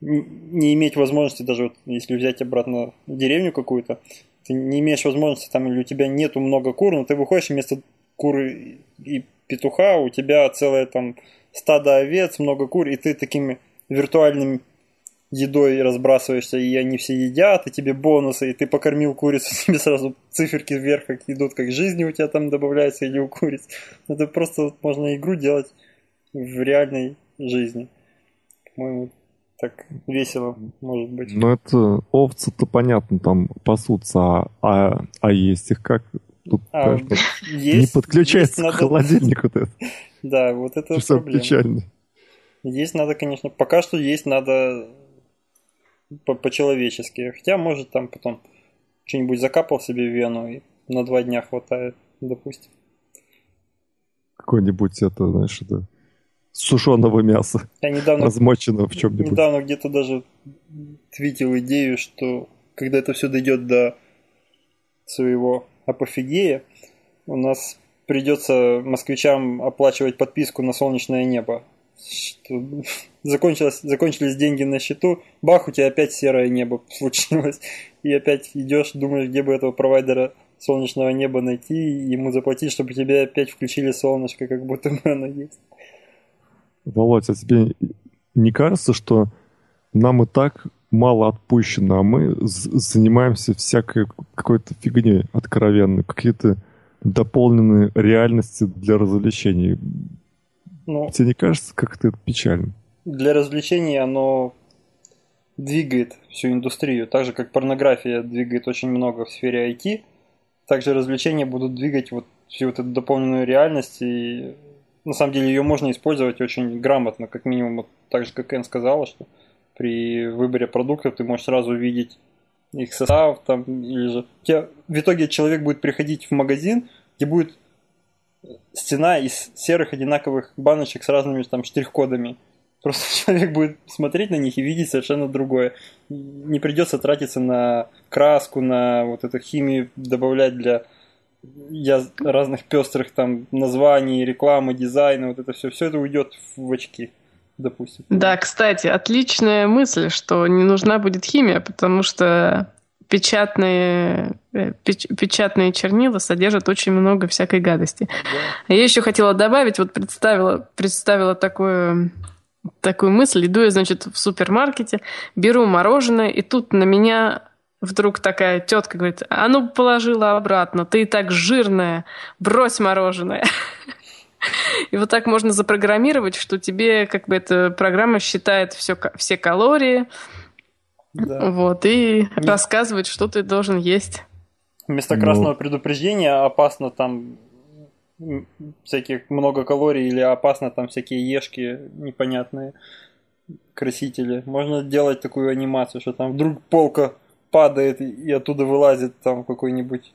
не иметь возможности, даже вот если взять обратно деревню какую-то, ты не имеешь возможности, там, или у тебя нету много кур, но ты выходишь, вместо куры и петуха у тебя целое там стадо овец, много кур, и ты такими виртуальными едой разбрасываешься, и они все едят, и тебе бонусы, и ты покормил курицу, тебе сразу циферки вверх как идут, как жизни у тебя там добавляется или у куриц. Это просто можно игру делать в реальной жизни. По-моему, так весело, может быть. Ну, это овцы-то понятно, там пасутся, а, а, а есть их как? Тут, а, конечно, есть, не подключается есть, к холодильнику. Вот это. Да, вот это проблема. печально. Есть надо, конечно, пока что есть надо по-человечески. Хотя, может, там потом что-нибудь закапал себе в вену и на два дня хватает, допустим. Какой-нибудь это, знаешь, это сушеного мяса. Я недавно, размоченного в чем-нибудь. Недавно где-то даже твитил идею, что когда это все дойдет до своего апофигея, у нас придется москвичам оплачивать подписку на солнечное небо что закончилось, закончились деньги на счету, бах, у тебя опять серое небо случилось. И опять идешь, думаешь, где бы этого провайдера солнечного неба найти, и ему заплатить, чтобы тебе опять включили солнышко, как будто бы оно есть. Володь, а тебе не кажется, что нам и так мало отпущено, а мы занимаемся всякой какой-то фигней откровенной, какие-то дополненные реальности для развлечений. Ну, Тебе не кажется, как это печально? Для развлечений оно двигает всю индустрию, так же как порнография двигает очень много в сфере IT, также развлечения будут двигать вот всю вот эту дополненную реальность, и на самом деле ее можно использовать очень грамотно, как минимум, вот так же, как Эн сказала, что при выборе продуктов ты можешь сразу увидеть их состав, там, или же... В итоге человек будет приходить в магазин, где будет стена из серых одинаковых баночек с разными там штрих-кодами. Просто человек будет смотреть на них и видеть совершенно другое. Не придется тратиться на краску, на вот эту химию добавлять для я разных пестрых там названий, рекламы, дизайна, вот это все, все это уйдет в очки допустим. Да, кстати, отличная мысль, что не нужна будет химия, потому что печатные, э, печ, печатные чернила содержат очень много всякой гадости. Да. Я еще хотела добавить, вот представила, представила такую, такую мысль. Иду я, значит, в супермаркете, беру мороженое, и тут на меня вдруг такая тетка говорит, а ну положила обратно, ты и так жирная, брось мороженое. И вот так можно запрограммировать, что тебе как бы эта программа считает все, все калории, да. вот, и Вместо... рассказывает, что ты должен есть. Вместо красного ну... предупреждения опасно там всяких много калорий или опасно там всякие ешки непонятные красители. Можно делать такую анимацию, что там вдруг полка падает и оттуда вылазит там какой-нибудь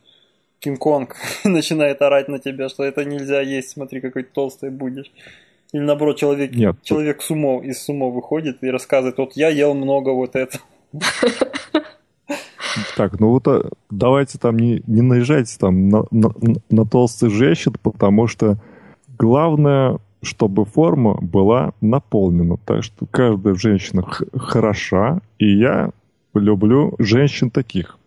Кинг-Конг начинает орать на тебя, что это нельзя есть, смотри, какой толстый будешь. Или наоборот, человек, Нет. человек сумо, из сумо выходит и рассказывает, вот я ел много вот этого. Так, ну вот а, давайте там не, не наезжайте там на, на, на толстый женщин, потому что главное, чтобы форма была наполнена. Так что каждая женщина хороша, и я люблю женщин таких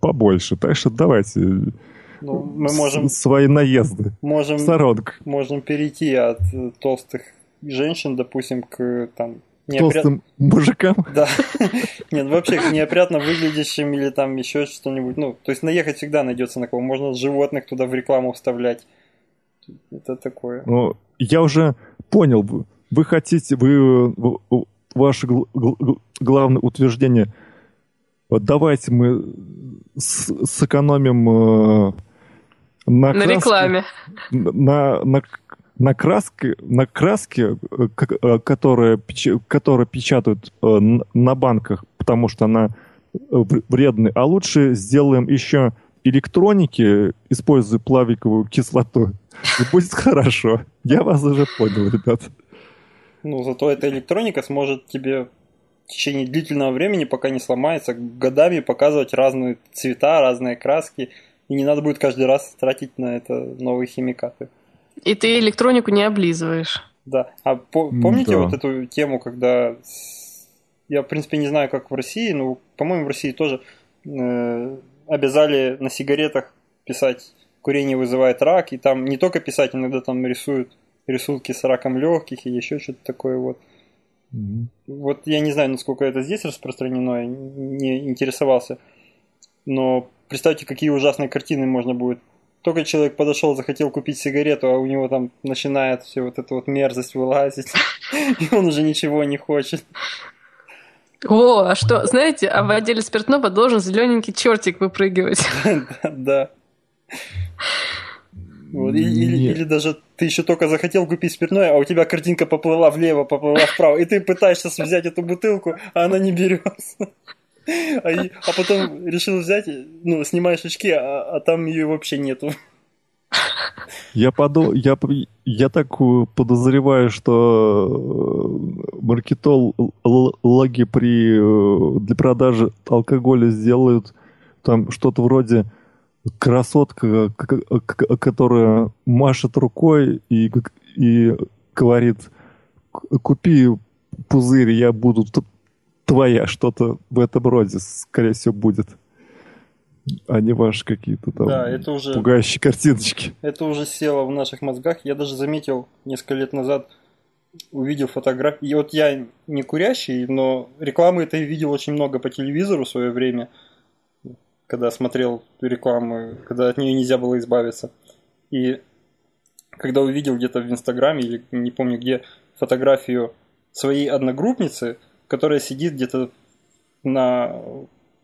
побольше. Так что давайте ну, мы можем... Свои наезды. Можем, Сторонка. можем перейти от э, толстых женщин, допустим, к там неопрят... толстым мужикам. Да. Нет, вообще к неопрятно выглядящим или там еще что-нибудь. Ну, то есть наехать всегда найдется на кого. Можно животных туда в рекламу вставлять. Это такое. Ну, я уже понял. Вы хотите, вы, ваше главное утверждение. Давайте мы сэкономим э, на, на рекламе. На, на, на краске, на краске, э, э, которая, которая печатают э, на банках, потому что она вредная, а лучше сделаем еще электроники, используя плавиковую кислоту. И будет хорошо. Я вас уже понял, ребят. Ну, зато эта электроника сможет тебе в течение длительного времени, пока не сломается, годами показывать разные цвета, разные краски, и не надо будет каждый раз тратить на это новые химикаты. И ты электронику не облизываешь. Да. А по- помните да. вот эту тему, когда я, в принципе, не знаю, как в России, но, по-моему, в России тоже э, обязали на сигаретах писать «курение вызывает рак», и там не только писать, иногда там рисуют рисунки с раком легких и еще что-то такое вот. Mm-hmm. Вот я не знаю, насколько это здесь распространено, я не интересовался. Но представьте, какие ужасные картины можно будет. Только человек подошел, захотел купить сигарету, а у него там начинает все вот эта вот мерзость вылазить, и он уже ничего не хочет. О, а что, знаете, а в отделе спиртного должен зелененький чертик выпрыгивать. Да. Вот, или, или даже ты еще только захотел купить спиртное, а у тебя картинка поплыла влево, поплыла вправо, и ты пытаешься взять эту бутылку, а она не берется. А, а потом решил взять, ну, снимаешь очки, а, а там ее вообще нету. Я, подумал, я, я так подозреваю, что э, маркетологи при, э, для продажи алкоголя сделают там что-то вроде красотка, которая машет рукой и, и говорит купи пузырь, я буду твоя, что-то в этом роде, скорее всего, будет. А не ваши какие-то там да, это уже, пугающие картиночки. Это уже село в наших мозгах. Я даже заметил несколько лет назад, увидел фотографии. И вот я не курящий, но рекламы этой видел очень много по телевизору в свое время, когда смотрел рекламу, когда от нее нельзя было избавиться. И когда увидел где-то в Инстаграме или не помню где фотографию своей одногруппницы, которая сидит где-то на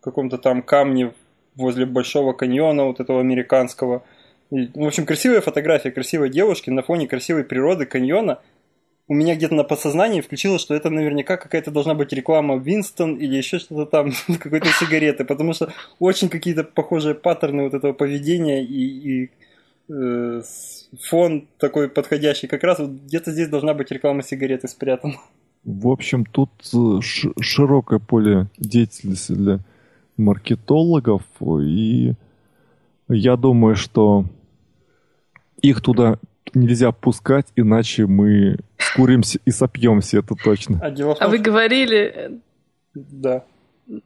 каком-то там камне возле Большого каньона, вот этого американского. И, в общем, красивая фотография красивой девушки на фоне красивой природы каньона. У меня где-то на подсознании включилось, что это наверняка какая-то должна быть реклама Винстон или еще что-то там, какой-то сигареты, потому что очень какие-то похожие паттерны вот этого поведения и, и э, фон такой подходящий. Как раз вот где-то здесь должна быть реклама сигареты спрятана. В общем, тут э, широкое поле деятельности для маркетологов, и я думаю, что их туда нельзя пускать, иначе мы скуримся и сопьемся, это точно. А, том, а вы говорили... Да.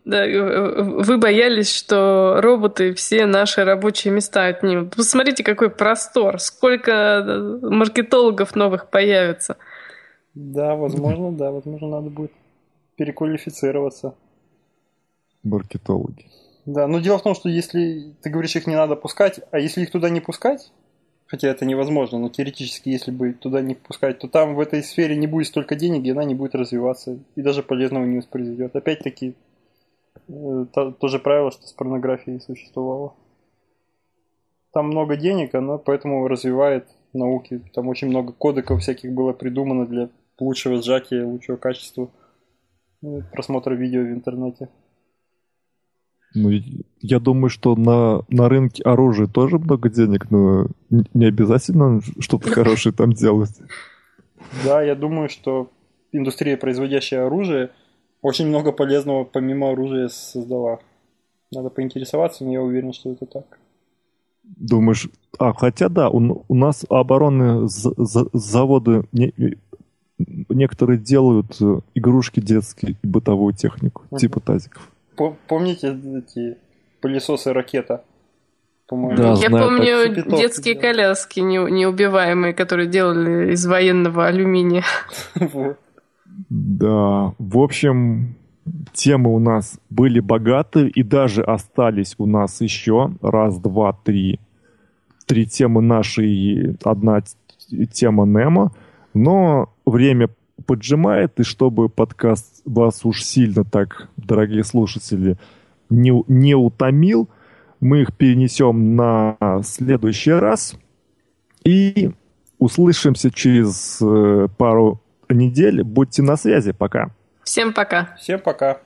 Да, вы боялись, что роботы все наши рабочие места отнимут. Посмотрите, какой простор, сколько маркетологов новых появится. Да, возможно, да, возможно, надо будет переквалифицироваться. Маркетологи. Да, но дело в том, что если ты говоришь, их не надо пускать, а если их туда не пускать, хотя это невозможно, но теоретически, если бы туда не пускать, то там в этой сфере не будет столько денег, и она не будет развиваться, и даже полезного не воспроизведет. Опять-таки, э, то, то же правило, что с порнографией существовало. Там много денег, она поэтому развивает науки. Там очень много кодеков всяких было придумано для лучшего сжатия, лучшего качества ну, просмотра видео в интернете. Ну, я думаю, что на, на рынке оружия тоже много денег, но не обязательно что-то хорошее там делать. Да, я думаю, что индустрия, производящая оружие, очень много полезного помимо оружия создала. Надо поинтересоваться, но я уверен, что это так. Думаешь, а, хотя да, у, у нас оборонные заводы не, некоторые делают э, игрушки детские и бытовую технику, uh-huh. типа тазиков. Помните эти пылесосы ракета? Да, Я знаю, помню так. детские делал. коляски не, неубиваемые, которые делали из военного алюминия. Да, в общем, темы у нас были богаты и даже остались у нас еще раз, два, три. Три темы наши и одна тема Немо. Но время поджимает, и чтобы подкаст вас уж сильно так, дорогие слушатели, не, не утомил, мы их перенесем на следующий раз. И услышимся через э, пару недель. Будьте на связи. Пока. Всем пока. Всем пока.